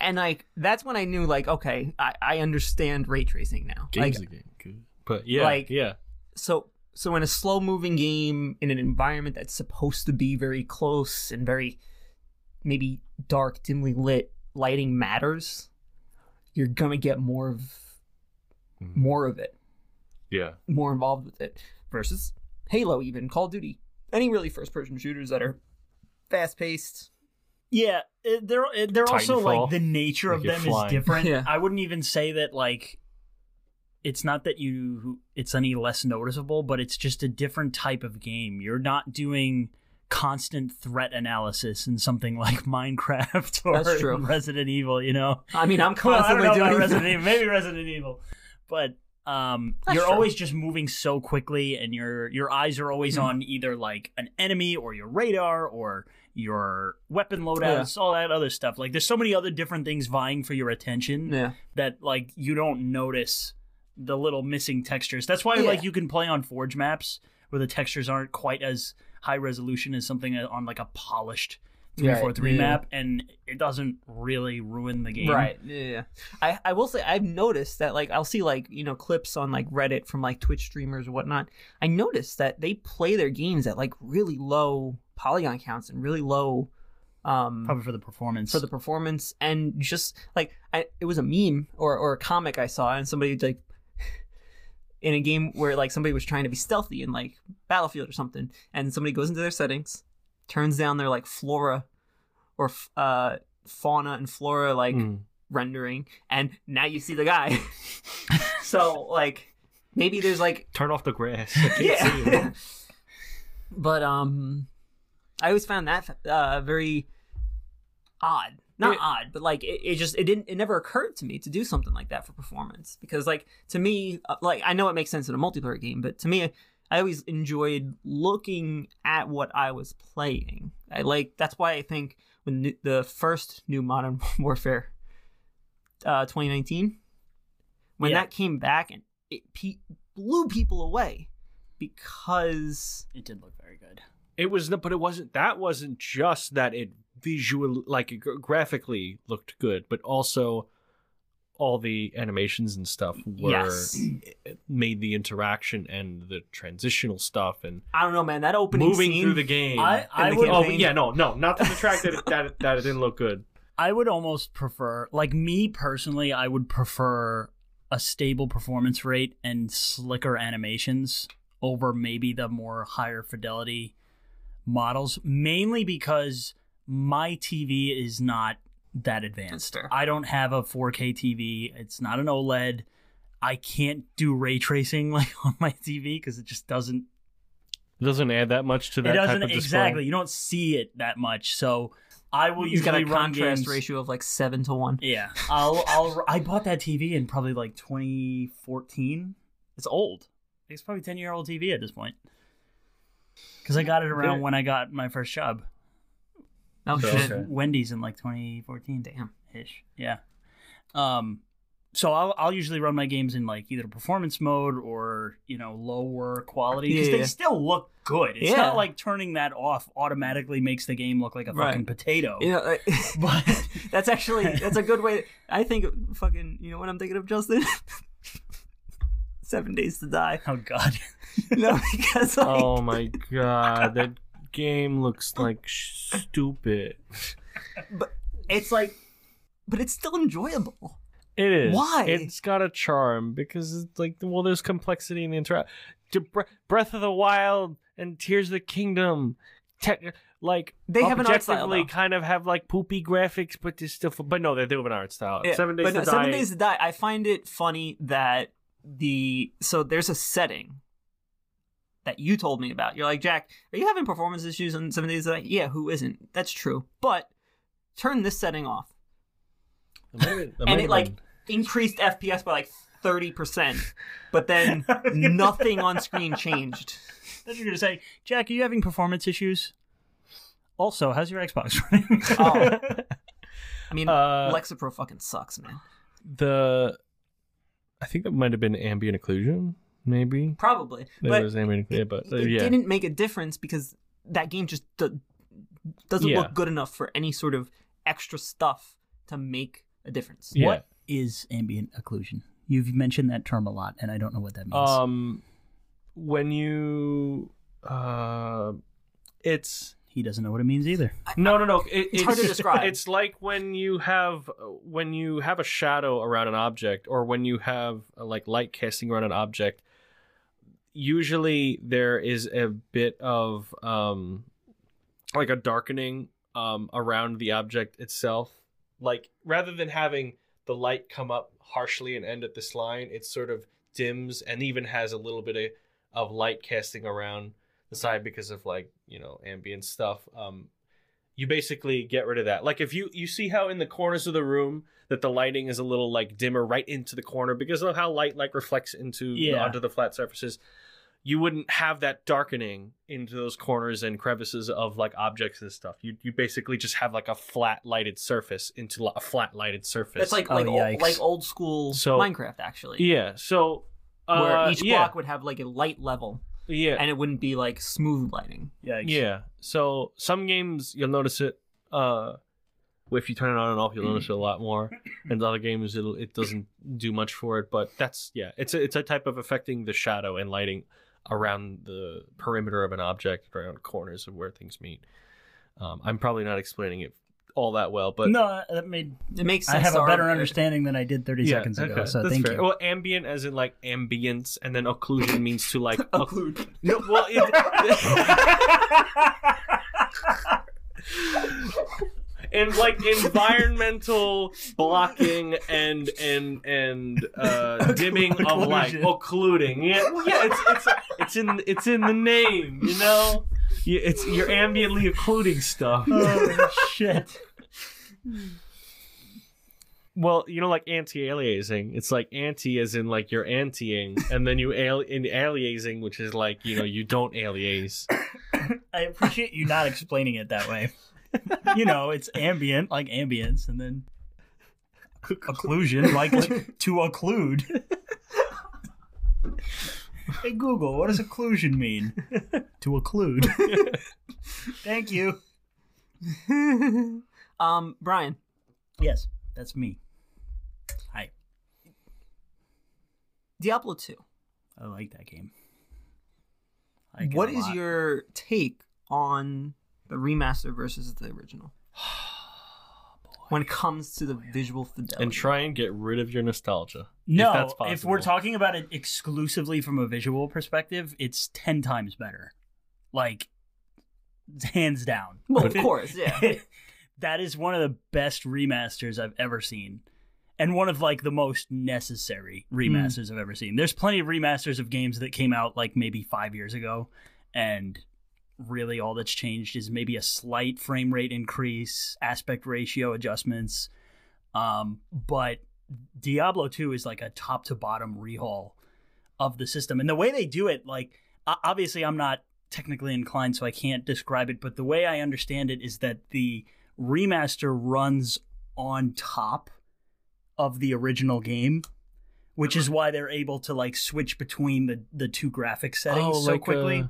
And like that's when I knew like, okay, I, I understand ray tracing now. Games like, good. But yeah, like- yeah, so so in a slow moving game in an environment that's supposed to be very close and very maybe dark dimly lit lighting matters you're gonna get more of Mhm. more of it yeah. more involved with it versus halo even call of duty any really first person shooters that are fast paced Yeah, they're they're also like the nature of Like you're them flying. is different. Yeah. I wouldn't even say that like it's not that you it's any less noticeable, but it's just a different type of game. You're not doing constant threat analysis in something like Minecraft or Resident Evil, you know. i mean i'm Well, I don't constantly know about doing Resident Evil, maybe Resident Evil, but um, That's you're true. always just moving so quickly, and your your eyes are always Hmm. on either like an enemy or your radar or your weapon loadouts, all that other stuff. Like there's so many other different things vying for your attention yeah that like you don't notice the little missing textures. That's why Yeah. like you can play on Forge maps where the textures aren't quite as high resolution as something on like a polished Right, 343 yeah. map and it doesn't really ruin the game. Right. Yeah, yeah. I, I will say I've noticed that like I'll see like, you know, clips on like Reddit from like Twitch streamers or whatnot. I noticed that they play their games at like really low polygon counts and really low um Probably for the performance. for the performance and just like I, it was a meme or, or a comic I saw and somebody like in a game where like somebody was trying to be stealthy in like Battlefield or something and somebody goes into their settings turns down their like flora or f- uh fauna and flora like Mm. rendering and now you see the guy so like maybe there's like Turn off the grass. I can't see yeah but um i always found that uh very odd not It- odd but like it, it just it didn't it never occurred to me to do something like that for performance because like to me uh, like i know it makes sense in a multiplayer game but to me i always enjoyed looking at what i was playing i like that's why i think when the- the first new modern warfare uh 2019 when Yeah. that came back and it pe- blew people away because it did look very good. It was, no- but it wasn't. That wasn't just that it visual, like graphically looked good, but also all the animations and stuff were Yes. made the interaction and the transitional stuff and I don't know, man. That opening moving scene, through the game. I- I the would- oh yeah, no, no, not to detract that it, that it, that it didn't look good. I would almost prefer, like me personally, I would prefer a stable performance rate and slicker animations over maybe the more higher fidelity models, mainly because my TV is not that advanced. fair. I don't have a 4K TV. It's not an OLED. I can't do ray tracing like on my TV because it just doesn't It doesn't add that much to that it doesn't of display. exactly. You don't see it that much. So I will He's got usually a run contrast games. ratio of like seven to one. Yeah, I'll I'll I bought that TV in probably like 2014. It's old. It's probably 10 year old TV at this point. Because I got it around Good. when I got my first job. Oh So, shit! okay. Wendy's in like 2014 Damn. ish. Yeah. Um, so I'll I'll usually run my games in like either performance mode or you know lower quality because Yeah, they yeah. still look good. It's Yeah. not like turning that off automatically makes the game look like a Right. fucking potato. You know, like- But- that's actually that's a good way. I think fucking. You know what I'm thinking of, Justin? Seven Days to Die. Oh God. No, because like, Oh my god, that game looks like stupid. But it's like, but it's still enjoyable. It is. Why? It's got a charm because it's like well, there's complexity in the interact. Breath of the Wild and Tears of the Kingdom, tech like They have an art style, though. kind of have like poopy graphics, but they're still. But no, they do have an art style. Yeah, Seven Days but to no, Die. Seven Days to Die. I find it funny that the so there's a setting that you told me about. You're like, Jack, are you having performance issues on some Days to Die? Yeah, who isn't? That's true. But turn this setting off, That might have been- that might and it like increased FPS by like thirty percent. But then nothing on screen changed. Then you're gonna say, Jack, are you having performance issues? Also, how's your Xbox running? Oh. I mean, Uh, Lexapro fucking sucks, man. the. I think that might have been ambient occlusion, maybe. Probably, There but was ambient, yeah, but uh, it yeah. didn't make a difference because that game just do- doesn't Yeah. look good enough for any sort of extra stuff to make a difference. Yeah. What is ambient occlusion? You've mentioned that term a lot, and I don't know what that means. Um, when you, uh, it's he doesn't know what it means either. no, no, no. It, It's hard to describe. It's like when you have when you have a shadow around an object, or when you have uh, like light casting around an object. Usually, there is a bit of um, like a darkening um around the object itself. Like rather than having the light come up harshly and end at this line, it sort of dims and even has a little bit of, of light casting around the side because of like you know ambient stuff. Um, you basically get rid of that. Like if you you see how in the corners of the room that the lighting is a little like dimmer right into the corner because of how light like reflects into Yeah. onto the flat surfaces. You wouldn't have that darkening into those corners and crevices of like objects and stuff. You you basically just have like a flat lighted surface into a flat lighted surface. It's like Oh, like old, like old school So- Minecraft actually, yeah. So uh, where each yeah, block would have like a light level, yeah and it wouldn't be like smooth lighting. Yeah, Yeah. So some games you'll notice it. Uh, if you turn it on and off, you'll notice it a lot more. And other games, it'll it doesn't do much for it. But that's yeah, it's a, it's a type of affecting the shadow and lighting around the perimeter of an object, around corners of where things meet. Um, I'm probably not explaining it all that well, but no, that made It makes I have to a our- better understanding than I did 30 yeah, seconds ago. okay, So that's thank fair. you. Well, ambient as in like ambience, and then occlusion means to like Occlude. No, well, it, and like environmental blocking and and and uh, dimming of light, occluding. Yeah, well, yeah, it's it's it's in it's in the name, you know. It's you're ambiently occluding stuff. oh shit! Well, you know, like anti-aliasing. It's like anti as in like you're antiing, and then you al- in aliasing, which is like you know you don't aliase. I appreciate you not explaining it that way. You know, it's ambient, like ambience, and then occlusion, like to occlude. hey Google, what does occlusion mean? to occlude. Thank you. um, Brian, Yes, that's me. Hi. Diablo two. I like that game. Like What is your take on the remaster versus the original? when it comes to the visual fidelity. and try and get rid of your nostalgia. No, if, that's if, we're talking about it exclusively from a visual perspective, it's ten times better. Like, hands down. well, of course, yeah. that is one of the best remasters I've ever seen. And one of like the most necessary hmm. remasters I've ever seen. There's plenty of remasters of games that came out like maybe five years ago, and really all that's changed is maybe a slight frame rate increase, aspect ratio adjustments. Um, but Diablo 2 is like a top to bottom rehaul of the system. And the way they do it, like, obviously, I'm not technically inclined, so I can't describe it, but the way I understand it is that the remaster runs on top of the original game. Which is why they're able to like switch between the, the two graphic settings Oh, so like, quickly. uh,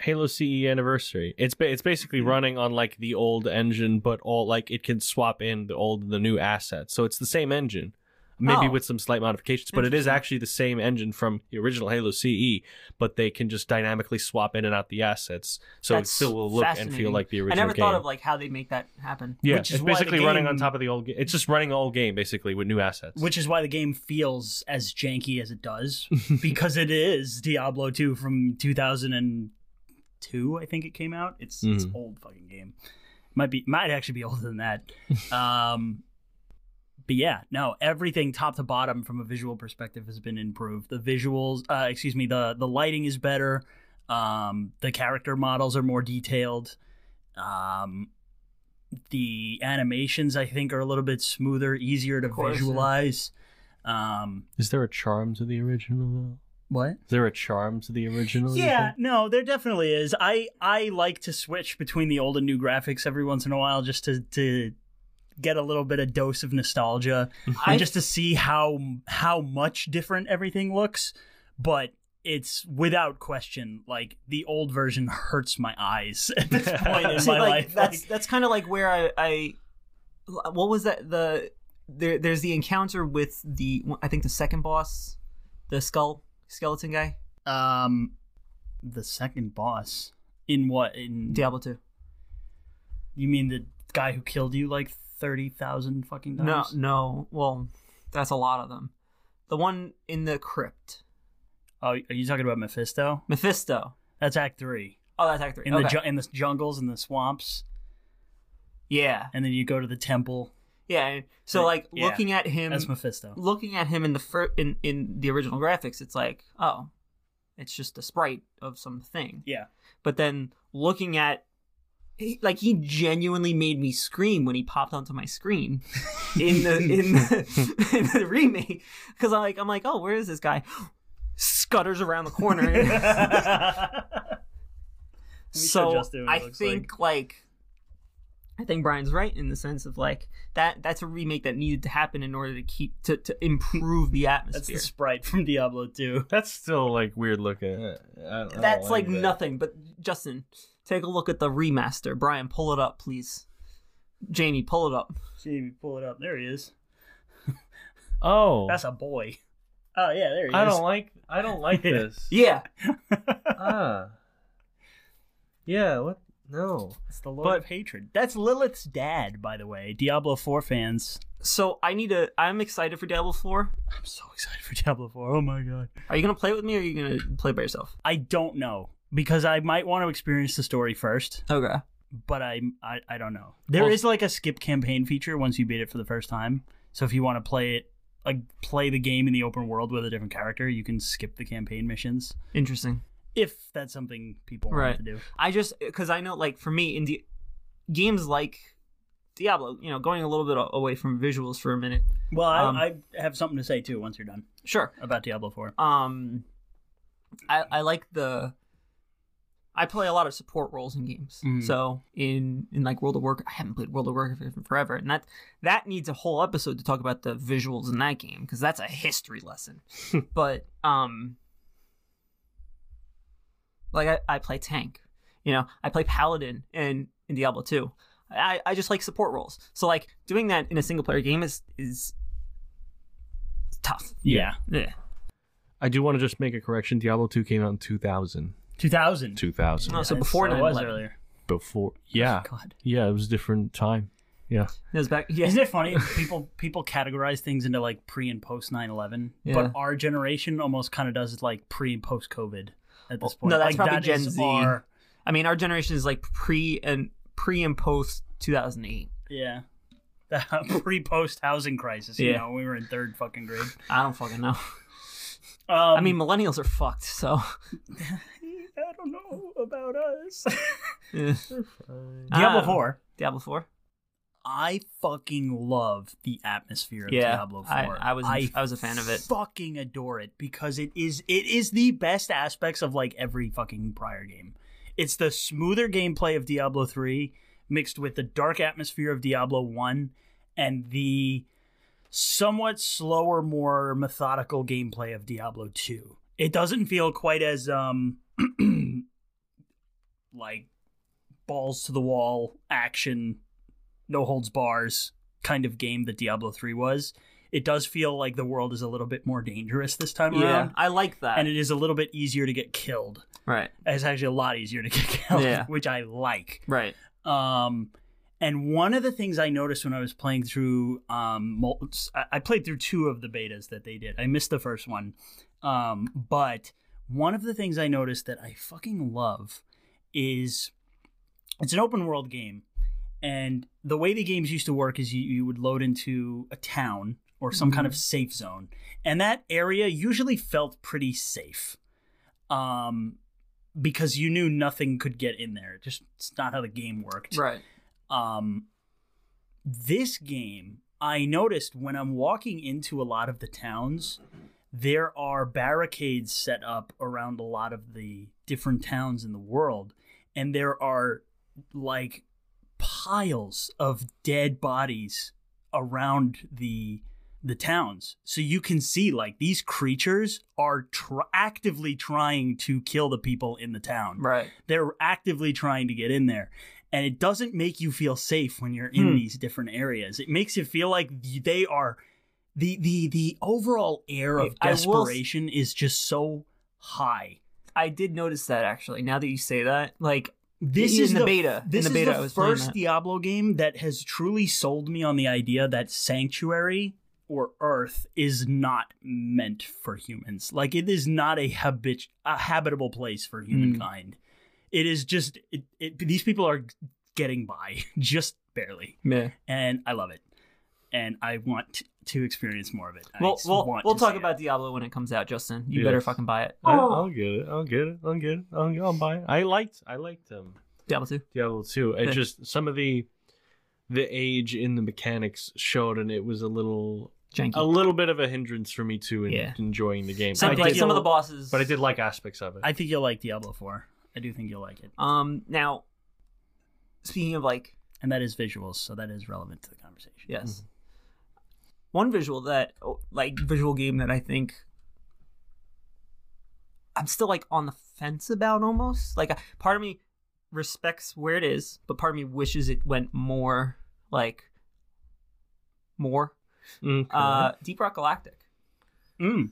Halo CE Anniversary. It's ba- it's basically Mm-hmm. running on like the old engine, but all like it can swap in the old and the new assets. So it's the same engine, maybe Oh. with some slight modifications. But it is Interesting. actually the same engine from the original Halo CE, but they can just dynamically swap in and out the assets, so That's it still will look and feel fascinating. like the original. I original never game. thought of like how they make that happen. yeah, which is it's why the basically running on game- top of the old game. It's just running the old game basically with new assets. which is why the game feels as janky as it does because it is Diablo 2 from 2002 I think it came out it's it's Mhm. old fucking game might be might actually be older than that um but yeah no everything top to bottom from a visual perspective has been improved the visuals uh excuse me the the lighting is better um the character models are more detailed um the animations I think are a little bit smoother, easier to course, yeah. visualize. Um, is there a charm to the original though? What? Is there a charm to the original? Yeah, no, there definitely is. I I like to switch between the old and new graphics every once in a while just to to get a little bit of dose of nostalgia I and just to see how how much different everything looks. But it's without question like the old version hurts my eyes at this point in See, my like, life. That's Like, that's kind of like where I, I what was that the there there's the encounter with the I think the second boss, the skull skeleton guy, um, the second boss in what in Diablo two. You mean the guy who killed you like thirty thousand fucking No, times? no. Well, that's a lot of them. The one in the crypt, Oh, are you talking about Mephisto? Mephisto. That's Act Three. Oh, that's Act three. In okay. the ju- in the jungles and the swamps, yeah, and then you go to the temple. Yeah. So like yeah. looking at him, as Mephisto. looking at him in the fir- in in the original graphics, it's like, oh, it's just a sprite of something. Yeah. But then looking at, he, like he genuinely made me scream when he popped onto my screen in the in the, in the remake because I'm like I'm like, oh, where is this guy? Scutters around the corner. so Justin what it I think like. I think Brian's right in the sense of like that. That's a remake that needed to happen in order to keep to, to improve the atmosphere. That's the sprite from Diablo 2. That's still like weird looking. I I That's like that. nothing. But Justin, take a look at the remaster. Brian, pull it up, please. Jamie, pull it up. See, pull it up. There he is. Oh, That's a boy. Oh yeah, there he I is. don't like. I don't like this. Yeah, ah. Yeah. What? No. It's the Lord But- of Hatred. That's Lilith's dad, by the way. Diablo 4 fans. so I need to. I'm excited for Diablo Four. I'm so excited for Diablo 4. Oh my god. Are you gonna play with me, or are you gonna play by yourself? I don't know because I might want to experience the story first, Okay. but I I, I don't know. There is Well- like a skip campaign feature once you beat it for the first time. So if you want to play it like play the game in the open world with a different character, you can skip the campaign missions Interesting. If that's something people Right. want to do. I just because I know, like for me, in games like Diablo, you know, going a little bit away from visuals for a minute. Well, I, Um, I have something to say too once you're done Sure. about Diablo 4. Um, I I like the. I play a lot of support roles in games. Mhm. So in in like World of Warcraft, I haven't played World of Warcraft forever, and that that needs a whole episode to talk about the visuals in that game because that's a history lesson. but um, like I, I play tank, you know, I play paladin in in Diablo 2. I I just like support roles. So like doing that in a single player game is is tough. Yeah. Yeah. I do want to just make a correction. Diablo 2 came out in 2000. 2000. 2000. Oh, so Yeah, before it was 9/11. earlier. Before. Yeah. Oh, God. Yeah, it was a different time. Yeah. It was back. Yeah. Isn't it funny? people people categorize things into like pre and post 9/11, Yeah. but our generation almost kind of does it like pre and post COVID at this point. no, that's like, probably that Gen Z. our- I mean, our generation is like pre and pre and post 2008. yeah. The pre-post housing crisis. You Yeah. know, we were in third fucking grade. I don't fucking know. Um, I mean, millennials are fucked. So I don't know about us. eh. Diablo Ah. 4. Diablo 4. I fucking love the atmosphere of Yeah, Diablo 4. I- I was- I was a fan of it. Fucking adore it because it is it is the best aspects of like every fucking prior game. It's the smoother gameplay of Diablo 3 mixed with the dark atmosphere of Diablo 1 and the somewhat slower, more methodical gameplay of Diablo 2. It doesn't feel quite as um like balls to the wall action no holds bars kind of game that Diablo 3 was. It does feel like the world is a little bit more dangerous this time Yeah, around I like that. and it is a little bit easier to get killed. right, It's actually a lot easier to get killed, Yeah. which I like. right. Um, and one of the things I noticed when I was playing through, um, I I played through two of the betas that they did. I missed the first one, um, but one of the things I noticed that I fucking love is it's an open world game, and the way the games used to work is you, you would load into a town or some kind of safe zone, and that area usually felt pretty safe. Um, because you knew nothing could get in there. Just it's not how the game worked. Right. Um, this game, I noticed when I'm walking into a lot of the towns, there are barricades set up around a lot of the different towns in the world, and there are like piles of dead bodies around the the towns so you can see like these creatures are tr- actively trying to kill the people in the town Right. they're actively trying to get in there and it doesn't make you feel safe when you're in Hmm. these different areas it makes you feel like they are the the the overall air of I will desperation is just so high I did notice that actually. Now that you say that, like this in is the beta. this in the is beta, the first diablo game that has truly sold me on the idea that sanctuary or earth is not meant for humans like it is not a habit a habitable place for Hmm. humankind it is just it, it, these people are getting by just barely Yeah. and i love it and i want to experience more of it I We'll we'll, we'll talk see it. about Diablo when it comes out, Justin. You Yeah. better fucking buy it. I, I'll get it. I'll get it. I'll get it. I'll, I'll buy it. I liked. I liked um Diablo 2. Diablo two. It Yeah. just some of the the age in the mechanics showed, and it was a little Janky. a little bit of a hindrance for me too in Yeah. enjoying the game. some, I I like some of the bosses. but I did like aspects of it. i think you'll like diablo 4 i do think you'll like it Um. Now, speaking of like, and that is visuals so that is relevant to the conversation yes, one visual that oh, like visual game that I think I'm still like on the fence about almost. Like, part of me respects where it is, but part of me wishes it went more like more. Okay. Uh, Deep Rock Galactic. Mm.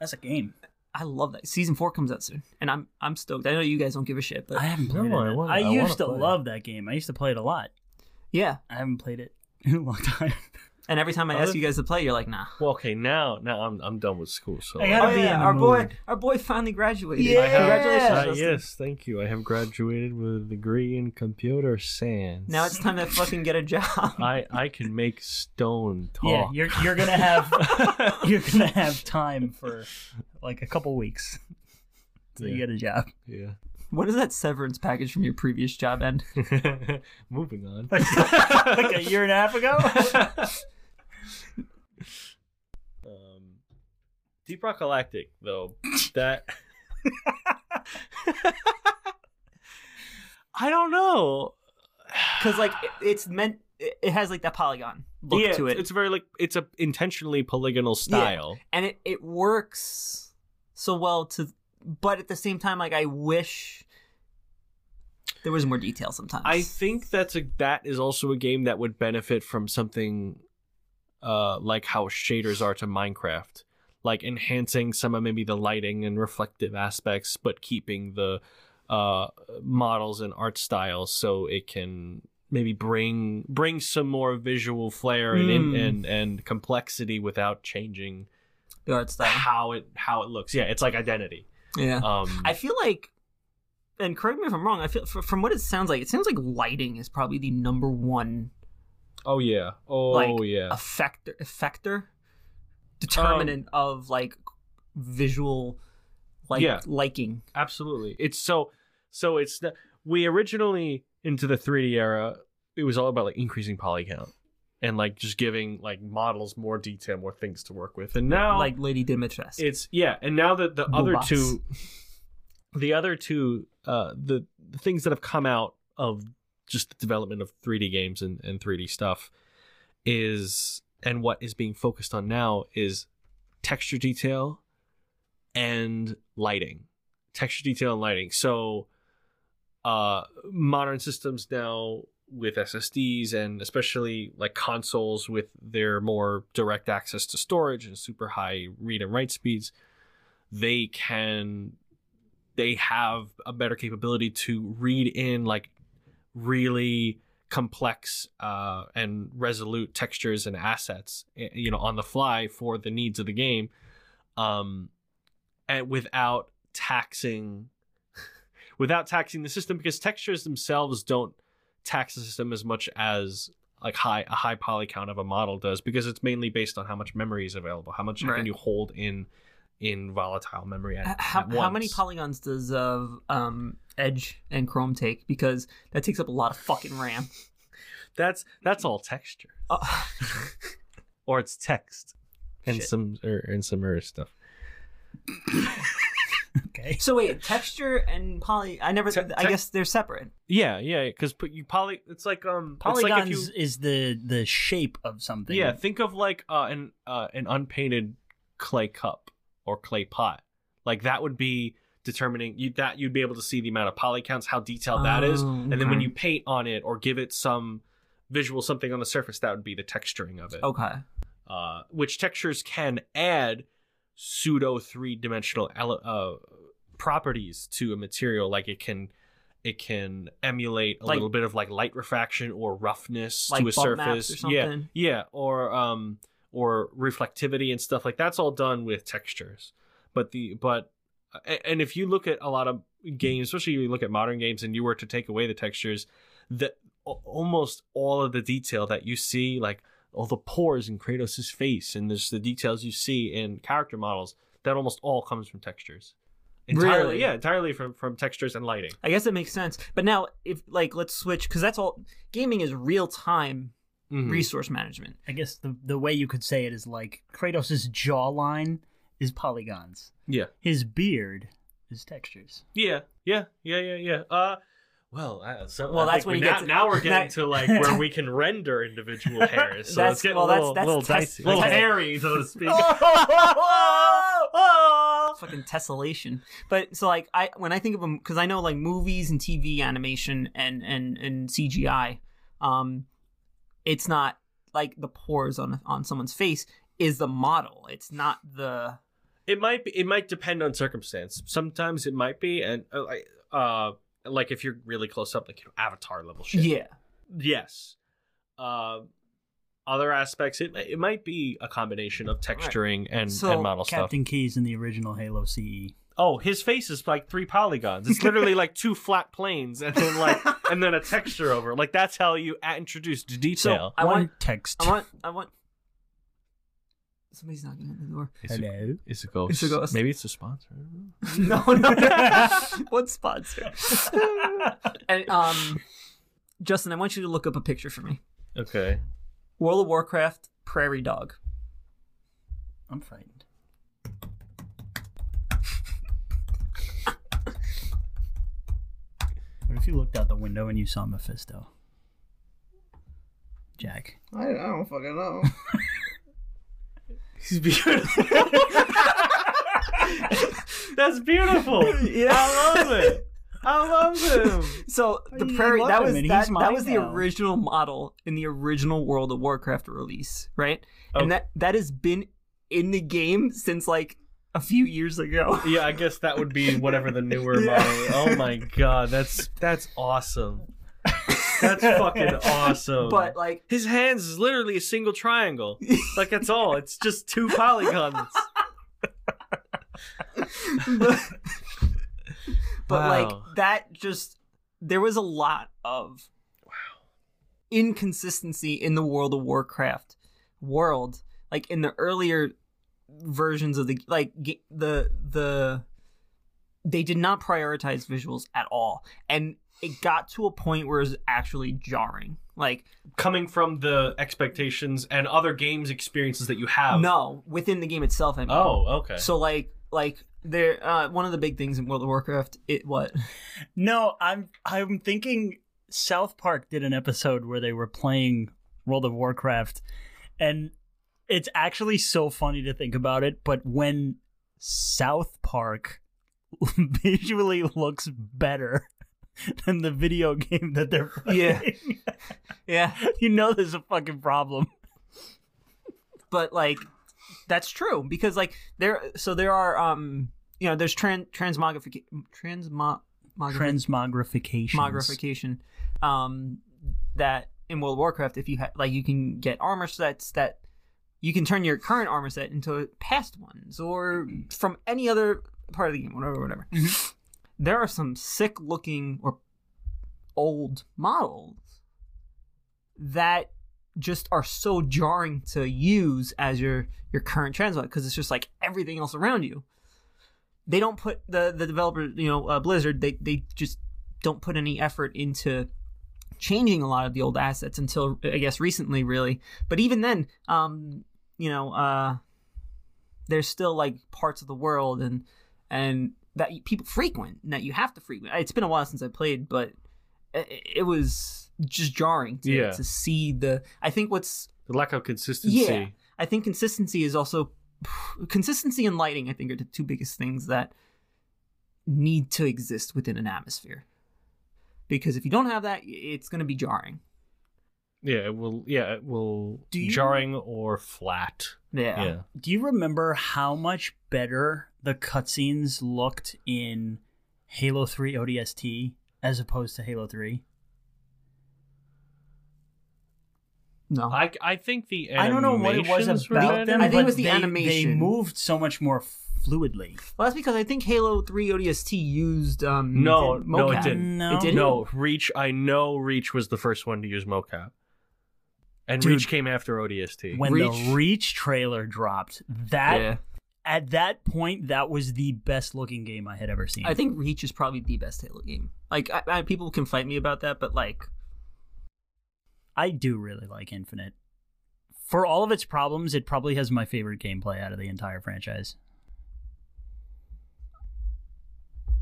That's a game. I love that. Season four comes out soon, and I'm I'm stoked. I know you guys don't give a shit, but I haven't No, played I it. wanna- I, I used to play it. love that game. I used to play it a lot. yeah. I haven't played it in a long time. And every time I ask you guys to play, you're like, nah. well, okay. Now, now I'm I'm done with school. So I gotta oh be yeah, in the our boy, mood. our boy finally graduated. Yeah. I have- Congratulations, Uh, Justin. yes, thank you. I have graduated with a degree in computer science. Now it's time to fucking get a job. I I can make stone talk. Yeah, you're you're gonna have you're gonna have time for like a couple weeks till you Yeah. get a job. yeah. What is that severance package from your previous job end? Moving on. like a year and a half ago. um, Deep Rock Galactic, though, that I don't know. Because like it- it's meant, it it has like that polygon look yeah, to it, It's very like it's a intentionally polygonal style. and it it works so well to. But at the same time, like I wish there was more detail sometimes. I think that's a that is also a game that would benefit from something uh like how shaders are to Minecraft. Like enhancing some of maybe the lighting and reflective aspects, but keeping the uh models and art styles so it can maybe bring bring some more visual flair and Mm. and and complexity without changing The art style. how it how it looks. Yeah, it's like identity. Yeah. Um, I feel like, and correct me if I'm wrong. I feel from what it sounds like, it sounds like lighting is probably the number one oh yeah. Oh like yeah. effector effector um, determinant of like visual like Yeah. liking. Absolutely. It's so so it's the, we originally into the 3D era, it was all about like increasing poly count and like just giving like models more detail, more things to work with. And now like Lady Dimitrescu. it's yeah, and now that the other two the other two uh the, the things that have come out of just the development of 3D games and, and 3D stuff is and what is being focused on now is texture detail and lighting. Texture detail and lighting. So uh modern systems now with SSDs and especially like consoles with their more direct access to storage and super high read and write speeds, they can they have a better capability to read in like really complex uh, and resolute textures and assets eh, you know on the fly for the needs of the game um and without taxing without taxing the system because textures themselves don't tax the system as much as like high a high poly count of a model does because it's mainly based on how much memory is available how much Right. can you hold in in volatile memory at, H- how, at how many polygons does uh, um Edge and Chrome take? Because that takes up a lot of fucking RAM. that's that's all texture Uh, or it's text and Shit. some or and some other stuff Okay. so wait, texture and poly. I never. Te- I te- guess they're separate. yeah yeah because you poly it's like um it's like Polygons if you, is the the shape of something. yeah think of like uh an uh an unpainted clay cup or clay pot like that would be determining you that you'd be able to see the amount of poly counts how detailed that is Oh, and then when you paint on it or give it some visual something on the surface that would be the texturing of it Okay. uh, which textures can add pseudo three dimensional uh, properties to a material. Like it can, it can emulate a Like- little bit of like light refraction or roughness Like to a surface. or yeah, something? yeah, or um, or reflectivity and stuff like that's all done with textures. But the but and if you look at a lot of games, especially if you look at modern games, and you were to take away the textures, that almost all of the detail that you see, like all the pores in Kratos' face, and there's the details you see in character models, that almost all comes from textures. Entirely, Really? yeah, entirely from from textures and lighting. I guess it makes sense. But now, if like, let's switch because that's all. Gaming is real time Mhm. resource management. I guess the the way you could say it is like Kratos' jawline is polygons. Yeah, His beard is textures. yeah, yeah, yeah, yeah, yeah. Uh, well, uh, so Well, I that's think when we- you now, to- now we're getting to like where we can render individual hairs. So That's- it's getting well, a that's- little, that's little test- dicey, little hairy, so to speak. Fucking tessellation. But so like I when I think of them because I know like movies and TV animation and and and CGI, um, it's not like the pores on on someone's face is the model. It's not the It might be. It might depend on circumstance. Sometimes it might be, and uh, like, uh, like if you're really close up, like you know, Avatar level shit. yeah. Yes. Uh, other aspects, it it might be a combination of texturing and, So, and model stuff. Captain Keyes in the original Halo. CE. Oh, his face is like three polygons. It's literally like two flat planes, and then like and then a texture over. it. Like that's how you introduce the detail. I One want text. I want I want somebody's knocking on the door. It's it- Hello. Is it ghost? It's a ghost. Maybe it's a sponsor. no, no. what sponsor? and um, Justin, I want you to look up a picture for me. Okay. World of Warcraft prairie dog. I'm frightened. If you looked out the window and you saw Mephisto? Jack. I, I don't fucking know. He's beautiful. That's beautiful. Yeah. I love it. I love him. So the You prairie that was that, that, mine was the now. original model in the original World of Warcraft release, right? And oh. that that has been in the game since like a few years ago. Yeah, I guess that would be whatever the newer Yeah. model. Oh my god, that's that's awesome. That's fucking awesome. But like, his hands is literally a single triangle. Like that's all. It's just two polygons. but, but like that just there was a lot of wow. inconsistency in the World of Warcraft world. Like in the earlier versions of the like the the they did not prioritize visuals at all, and it got to a point where it was actually jarring. Like Coming from the expectations and other games experiences that you have. no, within the game itself. I mean. Oh, okay. So like like there uh one of the big things in World of Warcraft it what No, I'm I'm thinking South Park did an episode where they were playing World of Warcraft and it's actually so funny to think about it, but when South Park visually looks better than the video game that they're playing, Yeah. yeah you know there's a fucking problem. but like that's true because like there so there are um you know there's trans transmogrification transmo Transmogrification. transmogrification um that in World of Warcraft if you ha- like you can get armor sets that you can turn your current armor set into past ones or from any other part of the game whatever whatever. There are some sick looking or old models that just are so jarring to use as your your current transmog because it's just like everything else around you. They don't put the the developer you know uh, blizzard they they just don't put any effort into changing a lot of the old assets until i guess recently really. But even then um you know uh there's still like parts of the world and and that people frequent and that you have to frequent it's been a while since i played but it, it was just jarring to, Yeah. to see the i think what's the lack of consistency. yeah i think consistency is also consistency and lighting i think are the two biggest things that need to exist within an atmosphere because if you don't have that it's going to be jarring Yeah, it will yeah, it will Do you- jarring or flat. yeah, Yeah. Do you remember how much better the cutscenes looked in Halo 3 ODST as opposed to Halo 3? no I, I think the I don't know what it was about them, I think it was the they, animation. They moved so much more fluidly. well that's because i think halo 3 odst used um No, did no, it didn't. No. it didn't No, Reach. I know Reach was the first one to use mocap, and Dude. Reach came after ODST. When Reach- the Reach trailer dropped, that yeah at that point that was the best looking game I had ever seen. i think reach is probably the best halo game like I, I, people can fight me about that but like I do really like Infinite. For all of its problems, it probably has my favorite gameplay out of the entire franchise.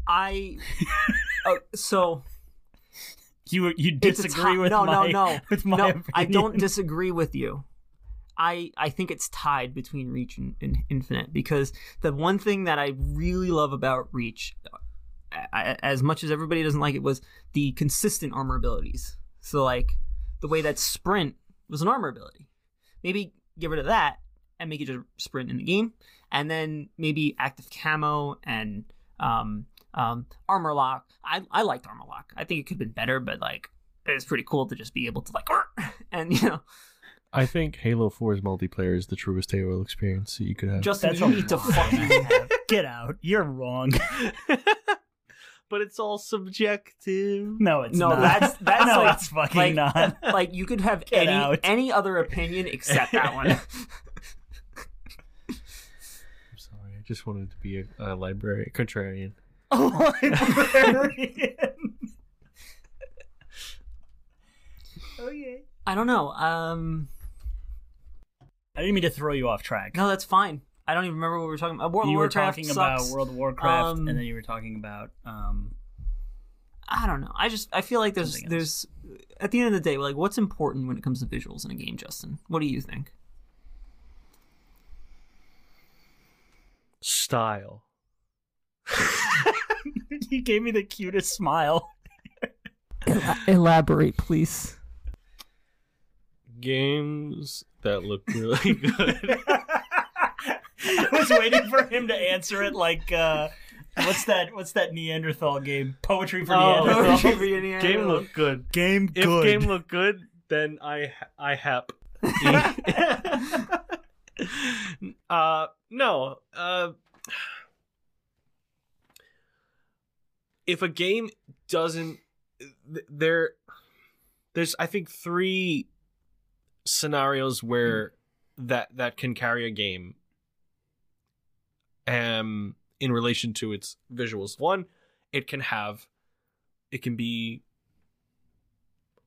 i oh, so You you disagree with no, my no, no, with my no. opinion. I don't disagree with you. I I think it's tied between Reach and, and Infinite because the one thing that I really love about Reach, I, as much as everybody doesn't like it, was the consistent armor abilities. So like the way that Sprint was an armor ability, maybe get rid of that and make it just Sprint in the game, and then maybe active camo and um um armor lock. I I liked armor lock. I think it could have been better, but like it's pretty cool to just be able to like and you know I think Halo 4's multiplayer is the truest Halo experience that you could have. Justin, That's you a need to lie. fucking Get out. You're wrong. but it's all subjective. No, it's No, not. that's- that's no, like- it's fucking like not. like you could have Get any out. any other opinion except that one. I'm sorry. I just wanted to be a, a librarian, contrarian. Librarian. okay. I don't know. Um, I didn't mean to throw you off track. no, that's fine. I don't even remember what we were talking about. World you of were Warcraft talking sucks. about World of Warcraft, Um, and then you were talking about um, I don't know. I just I feel like there's there's at the end of the day, like what's important when it comes to visuals in a game, Justin? What do you think? Style. you gave me the cutest smile. Elaborate, please. Games that look really good. I was waiting for him to answer it like uh, What's that? What's that Neanderthal game? Poetry for Oh, Neanderthals. game look good. Game If good. game looked good, then I I hap. uh no. Uh if a game doesn't there there's I think three scenarios where that that can carry a game um in relation to its visuals. One, it can have it can be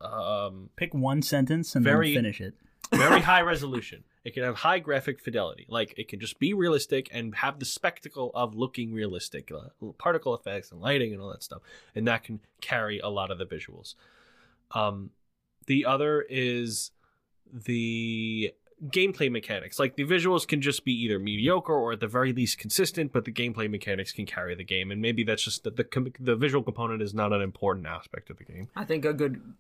um Pick one sentence and Very- then finish it. very high resolution. It can have high graphic fidelity. Like it can just be realistic and have the spectacle of looking realistic, uh, particle effects and lighting and all that stuff, and that can carry a lot of the visuals. Um, the other is the gameplay mechanics. Like the visuals can just be either mediocre or at the very least consistent, but the gameplay mechanics can carry the game. And maybe that's just that the the visual component is not an important aspect of the game. I think a good,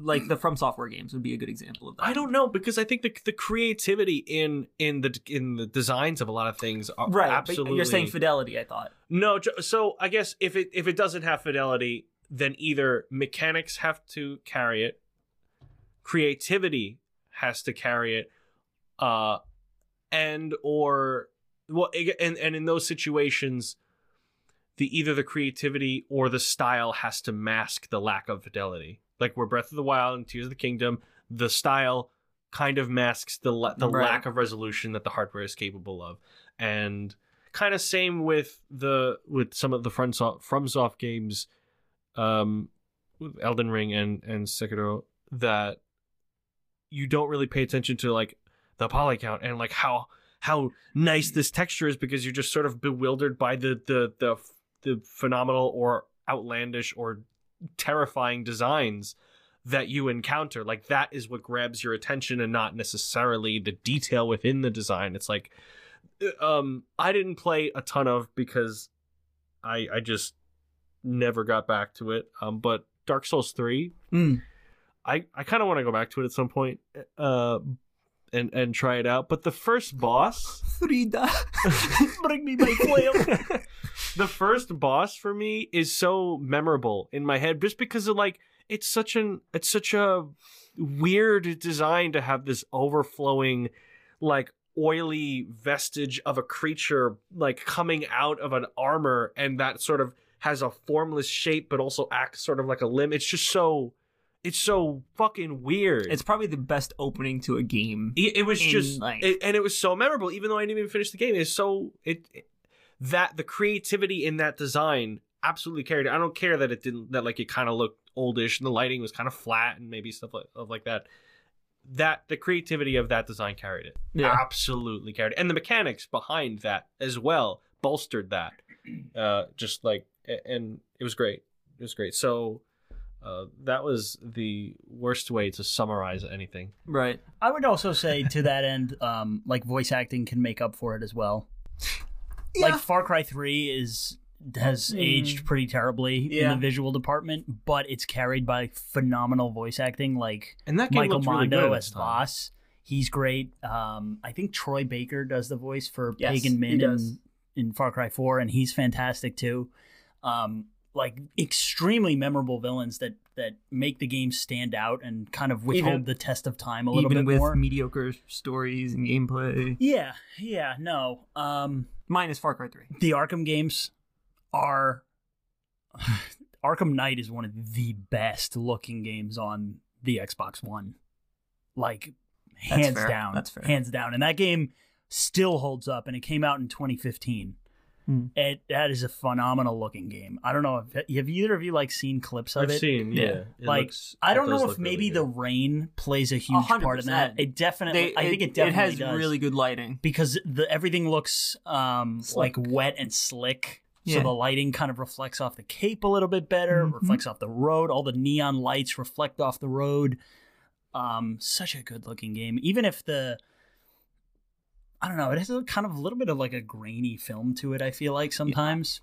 like the From Software games would be a good example of that. I don't know because I think the the creativity in in the in the designs of a lot of things are Right, absolutely. you're saying fidelity. I thought. no. So I guess if it if it doesn't have fidelity, then either mechanics have to carry it, creativity has to carry it, uh, and or well, and and in those situations, the either the creativity or the style has to mask the lack of fidelity. Like where Breath of the Wild and Tears of the Kingdom, the style kind of masks the la- the Right. lack of resolution that the hardware is capable of, and kind of same with the with some of the FromSoft, FromSoft games, um, with Elden Ring and and Sekiro that you don't really pay attention to like the poly count and like how how nice this texture is because you're just sort of bewildered by the the the the phenomenal or outlandish or terrifying designs that you encounter. Like that is what grabs your attention and not necessarily the detail within the design. It's like uh, um i didn't play a ton of because i i just never got back to it. Um but dark souls 3 Mm. I, I kind of want to go back to it at some point, uh, and and try it out. But the first boss, Frida, bring me my flail. the first boss for me is so memorable in my head, just because of like it's such an it's such a weird design to have this overflowing, like oily vestige of a creature like coming out of an armor, and that sort of has a formless shape, but also acts sort of like a limb. It's just so. It's so fucking weird. It's probably the best opening to a game. It, it was in, just, like- it, and it was so memorable. Even though I didn't even finish the game, it's so it, it- that the creativity in that design absolutely carried. it. I don't care that it didn't that like it kind of looked oldish and the lighting was kind of flat and maybe stuff like of like that. That the creativity of that design carried it. Yeah. absolutely carried, it. and the mechanics behind that as well bolstered that. Uh, just like and it was great. It was great. So. Uh, that was the worst way to summarize anything. Right. I would also say to that end, um, like voice acting can make up for it as well. Like Far Cry Three is has Mm. aged pretty terribly in the visual department, but it's carried by phenomenal voice acting. Like And that game Michael looked really Mando good at as the. Vaas, he's great. Um, I think Troy Baker does the voice for Yes, Pagan he Min in, in Far Cry Four, and he's fantastic too. Um, like extremely memorable villains that that make the game stand out and kind of withhold Even- the test of time a little Even bit with more. mediocre stories and gameplay. Yeah, yeah, no. Um, Minus Far Cry 3. the Arkham games are Arkham Knight is one of the best looking games on the Xbox One. Like hands down. That's fair. Hands down. And that game still holds up and it came out in 2015. Hmm. It that is a phenomenal looking game. I don't know if have either of you like seen clips of I've it? seen, Yeah. yeah. Like looks- I don't know if maybe really the rain plays a huge hundred part in that. It definitely They, I think it, it definitely has does really good lighting. because the everything looks um Slick. like wet and slick. So Yeah. the lighting kind of reflects off the cape a little bit better, Mhm. reflects off the road. All the neon lights reflect off the road. Um, such a good looking game. Even if the I don't know, it has a kind of a little bit of like a grainy film to it. I feel like sometimes,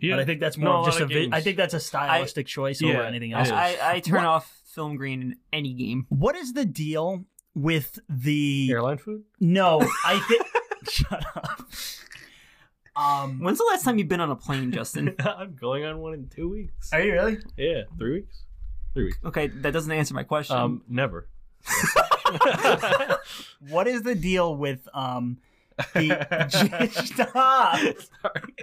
Yeah. but I think that's more a of just a. of vi- I think that's a stylistic choice over anything else. I, I turn What- off film green in any game. What is the deal with the airline food. No, I think. shut up. Um, When's the last time you've been on a plane, Justin? I'm going on one in two weeks. are you really? Yeah, three weeks. Three weeks. okay, that doesn't answer my question. Um, never. What is the deal with um the stop? Sorry.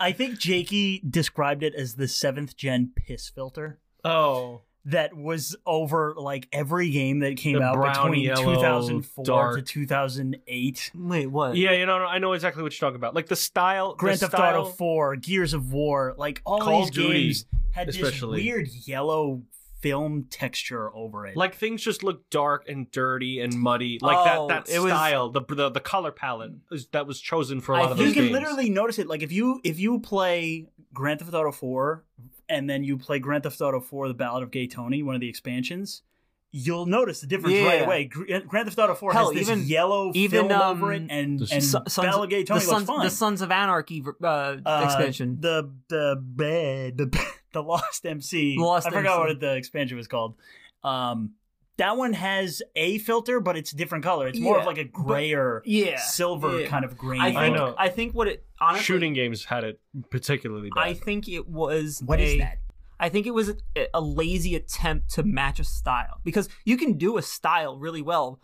I think Jakey described it as the seventh gen piss filter Oh, that was over like every game that came The out brown, between yellow, 2004 to 2008. Wait, what? yeah. You know, I know exactly what you're talking about. Like the style, Grand the Theft style, Auto 4, Gears of War, like all Call these Duty, games had especially. this weird yellow film texture over it. Like things just look dark and dirty and muddy. Like Oh, that that it was- style, the, the the color palette is, that was chosen for a I lot of you can games. literally notice it. Like if you if you play Grand Theft Auto 4 and then you play Grand Theft Auto 4: The Ballad of Gay Tony, one of the expansions, you'll notice the difference Yeah. right away. Grand Theft Auto 4 Hell, has this even- yellow even, film um, over it, and and Son- Sons, Ballad of Gay Tony the, looks Sons, fine. the Sons of Anarchy uh, Uh, expansion. The the the the, the Lost MC. Lost I forgot MC. what the expansion was called. Um, that one has a filter, but it's a different color. It's more Yeah, of like a grayer, yeah, silver yeah. kind of grain. I think I know. I think what it honestly Shooting games had it particularly bad. I think it was What is a- that? I think it was a, a lazy attempt to match a style because you can do a style really well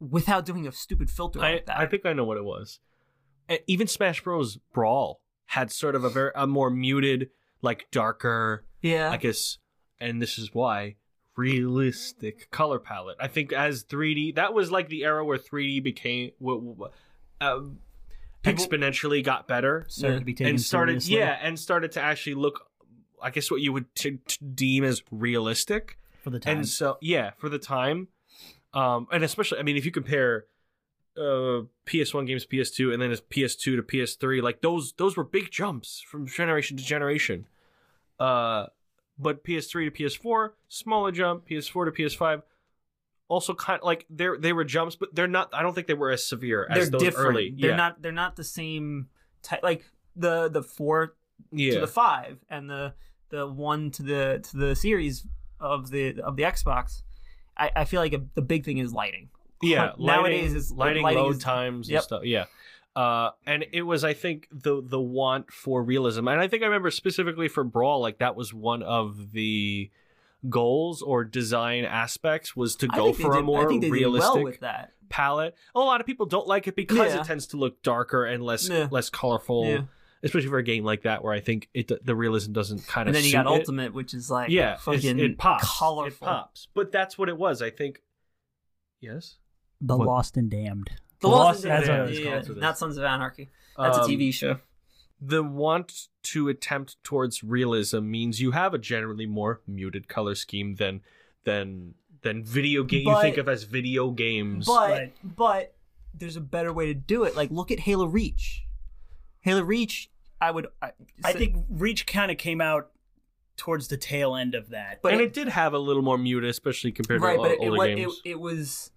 without doing a stupid filter I, like that. I think I know what it was. Even Smash Bros. Brawl had sort of a very a more muted, like darker, yeah, I guess, and this is why realistic color palette. I think as 3D, that was like the era where 3D became People- exponentially got better Started to be taken and started, seriously yeah, and started to actually look. I guess what you would t- t- deem as realistic. for the time. And so, yeah, for the time, um, and especially, I mean, if you compare uh, PS1 games, PS2, and then it's PS2 to PS3, like those, those were big jumps from generation to generation. Uh, but PS3 to PS4, smaller jump. PS4 to PS5, also kind of like they they were jumps, but they're not. I don't think they were as severe as they're those different. early. They're yeah. not. They're not the same type. Like the the four yeah. to the five and the the one to the to the series of the of the Xbox. I, I feel like a, the big thing is lighting. Yeah Hun- nowadays lighting- is- lighting, lighting load is- times Yep. and stuff yeah uh and it was i think the the want for realism and i think i remember specifically for brawl like that was one of the goals or design aspects was to go for a did- I more think they did realistic well palette a lot of people don't like it because Yeah. it tends to look darker and less Yeah. less colorful Yeah. especially for a game like that where i think it the realism doesn't kind of And then you got it. Ultimate, which is like yeah it's- fucking it pops colorful. it pops but that's what it was i think yes the What? Lost and Damned. The Lost Lost and and Damned. Damned. yeah, It's called for not. Sons of Anarchy. That's a Um, TV show. the want to attempt towards realism means you have a generally more muted color scheme than than than video game you think of as video games. But Right. but there's a better way to do it. Like look at Halo Reach. Halo Reach, I would. I, I think Reach kind of came out towards the tail end of that. but and it, it, did have a little more muted, especially compared right, to but o- it, it, older wa- games. it, it was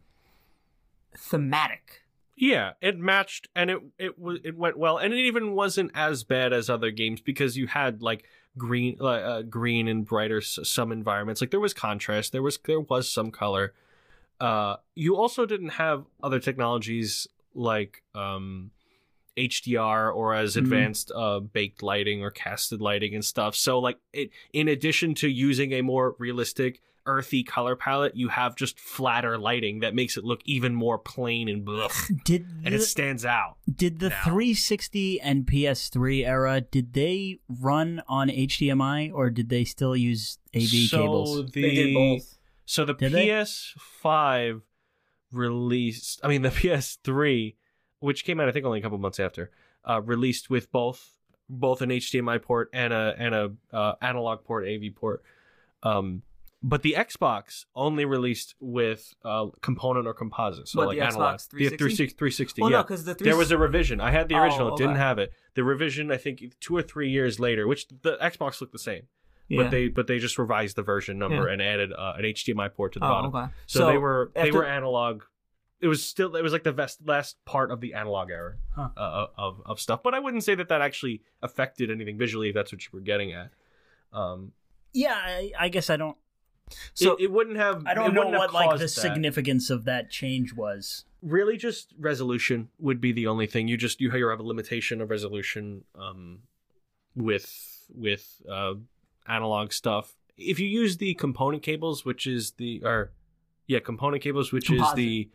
thematic. yeah, it matched and it it was it went well, and it even wasn't as bad as other games because you had like green uh, uh, green and brighter s- some environments. Like there was contrast, there was there was some color. Uh, you also didn't have other technologies like um, HDR or as Mhm. advanced uh, baked lighting or casted lighting and stuff. So like it, in addition to using a more realistic earthy color palette, you have just flatter lighting that makes it look even more plain and blech, Did and it stands out. did the now. 360 and PS3 era did they run on HDMI or did they still use AV so cables? The, They did both. So the Did? PS5 released, I mean the PS3, which came out I think only a couple months after, uh, released with both both an HDMI port and a and a uh, analog port, AV port. Um, but the Xbox only released with uh, component or composite, so What, like the analog. Xbox The 360? 360, Well, yeah. no, because the three There was a revision. I had the Oh, original. It didn't have it. The revision, I think, two or three years later, which the Xbox looked the same, yeah. but they but they just revised the version number Yeah. and added uh, an HDMI port to the oh, bottom. okay. So, they were they were analog. It was still it was like the best, last part of the analog era Huh. uh, of of stuff. But I wouldn't say that that actually affected anything visually. If that's what you were getting at. Um, Yeah, I, I guess I don't. So it, it wouldn't have. I don't know what like the that. significance of that change was. Really, just resolution would be the only thing. You just you have a limitation of resolution um, with with uh, analog stuff. If you use the component cables, which is the or yeah, component cables, which Composite. is the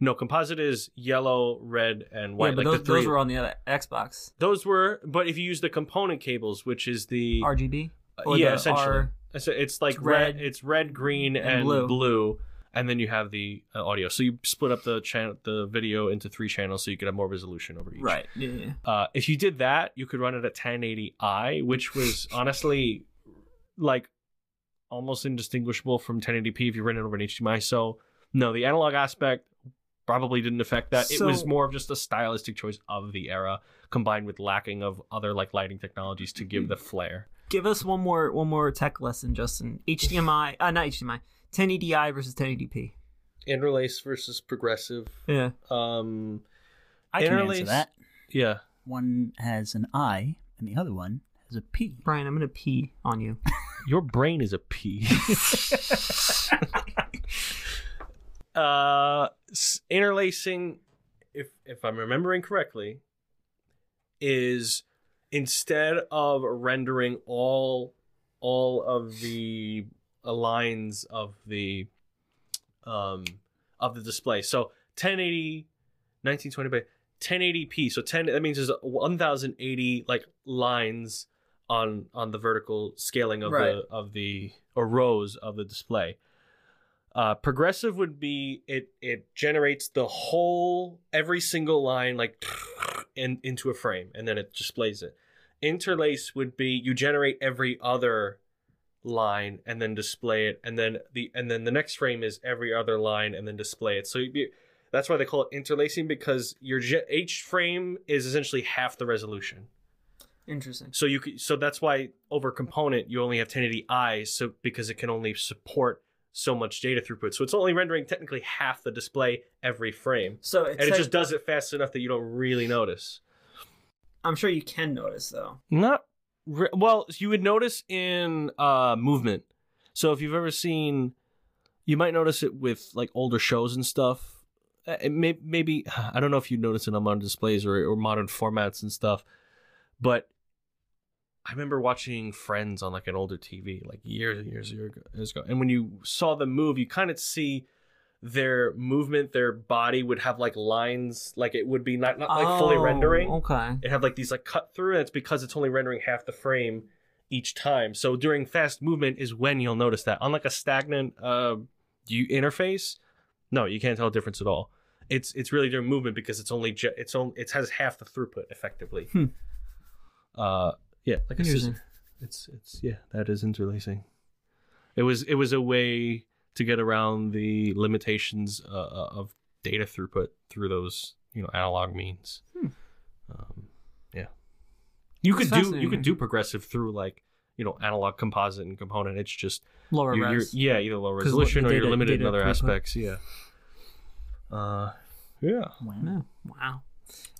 no composite is yellow, red, and white. yeah, but like those, the three. those were on the other Xbox. Those were, but if you use the component cables, which is the RGB. uh, or yeah, the essentially, R- it's, it's like it's red, red it's red, green, and, and blue. blue. and then you have the uh, audio. So you split up the channel, the video into three channels, so you could have more resolution over each. Right. Yeah. Uh, if you did that, you could run it at 1080i, which was honestly like almost indistinguishable from 1080p if you ran it over an HDMI. So no, the analog aspect probably didn't affect that. it was more of just a stylistic choice of the era, combined with lacking of other like lighting technologies to give the flair. Give us one more one more tech lesson, Justin. HDMI, uh, not HDMI. 1080i versus 1080p. Interlace versus progressive. Yeah. Um, I can Interlace- answer that. yeah. One has an I, and the other one has a P. Brian, I'm gonna pee on you. Your brain is a pea. uh, interlacing, if if I'm remembering correctly, is instead of rendering all all of the lines of the um of the display. So 1080 1920 by 1080p. So 10 that means there's 1080 like lines on on the vertical scaling of Right. the of the or rows of the display. Uh, progressive would be it it generates the whole every single line like in, into a frame and then it displays it. Interlace would be you generate every other line and then display it and then the and then the next frame is every other line and then display it. So you'd be, that's why they call it interlacing because your each frame is essentially half the resolution. Interesting. So you so that's why over component you only have 1080i so because it can only support so much data throughput. So it's only rendering technically half the display every frame. So And it just does it fast enough that you don't really notice. I'm sure you can notice though. Not re- well, you would notice in uh movement. So if you've ever seen you might notice it with like older shows and stuff. Uh, It may, maybe I don't know if you notice it on modern displays or, or modern formats and stuff, but I remember watching Friends on like an older TV, like years and years, years ago- And when you saw them move, you kind of see their movement, their body would have like lines, like it would be not, not like fully Oh, rendering. Okay. it had like these like cut through and it's because it's only rendering half the frame each time. So during fast movement is when you'll notice that. Unlike a stagnant uh you interface no you can't tell a difference at all. It's it's really during movement because it's only ju- it's only it has half the throughput effectively. Hmm. uh yeah like I said, it's it's yeah that is interlacing it was it was a way to get around the limitations uh, uh, of data throughput through those you know analog means Hmm. um, yeah you could do you could do progressive through like you know analog composite and component it's just Lower you're, you're- res. yeah either low 'Cause resolution the or you're limited in other throughput. aspects yeah uh yeah Wow. Yeah. Wow.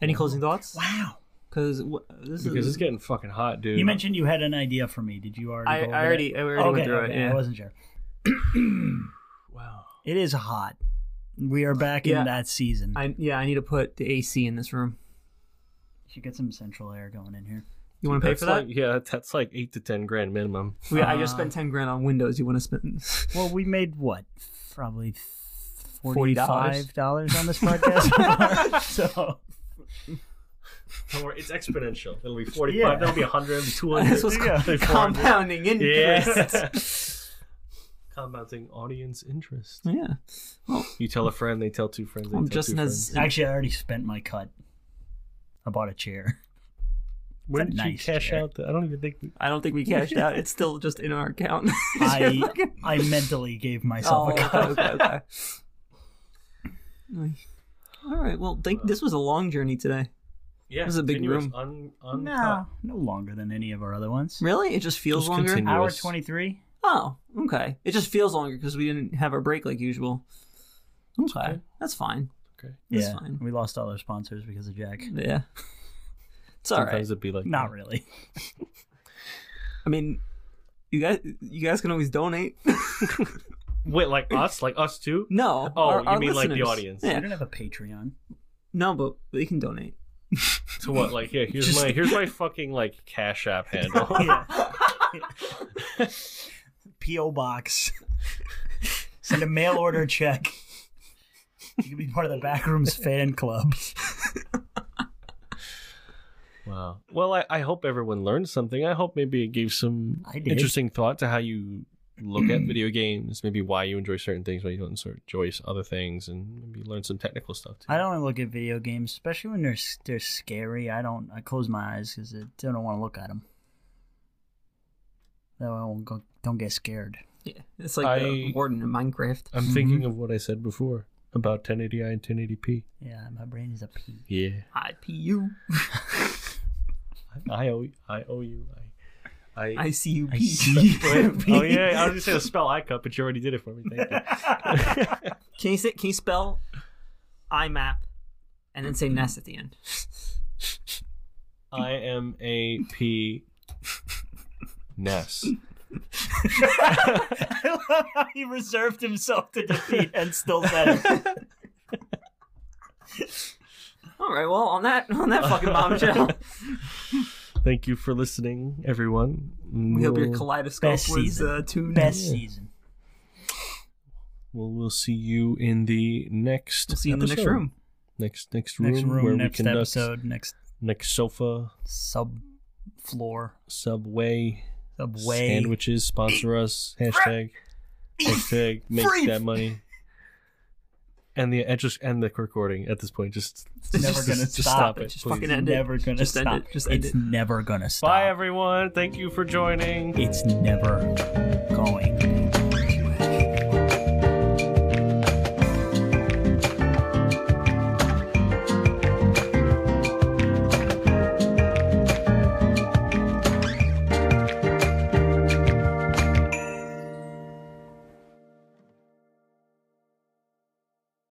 Any closing thoughts? Wow. Because this because is it's getting fucking hot dude You mentioned you had an idea for me. Did you already? I, go over I already that? I already went through okay, it. Yeah. I wasn't sure. wow It is hot. We are back Yeah. in that season. I yeah. I need to put the AC in this room. should get some central air going in here. You want to pay for that? like- yeah that's like eight to ten grand minimum We, I just Uh, spent ten grand on Windows. You want to spend? Well, we made what? Probably forty-five dollars on this podcast. so Don't worry, it's exponential. It'll be 45, Yeah. that'll be 100, it'll be 200. this was Yeah. it'll be 400. compounding interest. Yeah. Compounding audience interest. Yeah. Well, You tell a friend, they tell two friends, they I'm tell just two as friends. actually, I already spent my cut. I bought a chair. When a did you cash chair. out? The, I don't even think. We, I don't think we cashed out. It's still just in our account. I I mentally gave myself oh, a cut. okay, okay, okay. All right. Well, think this was a long journey today. Yeah, This is a big room. Un, un, No, no longer than any of our other ones. Really? It just feels Just longer. continue. Hour twenty-three. Oh, okay. It just feels longer because we didn't have our break like usual. Okay, okay. that's fine. Okay. That's yeah, fine. we lost all our sponsors because of Jack. Yeah, it's all right. Sometimes it'd be like Not really. I mean, You guys, you guys can always donate. Wait, like us? Like us too? no. Oh, our- you our mean like the listeners. audience. I Yeah. don't have a Patreon. No, but they can donate. To what? Like, yeah, here's Just- my here's my fucking like Cash App handle. Yeah. P.O. Box. Send a mail order check. You can be part of the Backrooms fan club. Wow. Well, I, I hope everyone learned something. I hope maybe it gave some interesting thought to how you look at video games, maybe why you enjoy certain things, why you don't enjoy other things, and maybe learn some technical stuff too. I don't look at video games, especially when they're they're scary. I don't. I close my eyes because I don't want to look at them. That way I won't go. Don't get scared. Yeah, it's like the I- warden in Minecraft. I'm Mm-hmm. thinking of what I said before about 1080i and 1080p. Yeah, my brain is a pea. Yeah. IPU. I owe I owe you. I I, I see you. I P. see. Wait, oh yeah, I was just gonna say the spell iCup, but you already did it for me. Thank you. Can you say? Can you spell IMAP and then say mm-hmm. Ness at the end? I am a P Ness. I love how he reserved himself to defeat and still said it. All right. Well, on that on that fucking bombshell, Thank you for listening, everyone. we hope your We'll- kaleidoscope Best was season. uh, tuned. Best Yeah. season. Well, we'll see you in the next. We'll see you in the next episode. room. Next next room, Next room, where next we conduct episode, next next sofa, sub floor, subway, subway. sandwiches. Sponsor us. Hashtag hashtag make that money. And the and just end the recording at this point. Just It's never Just- gonna just stop. stop it. Just please. fucking It's end it. never gonna Just end stop. it. Just end it's it. never gonna stop. Bye, everyone. Thank you for joining. It's never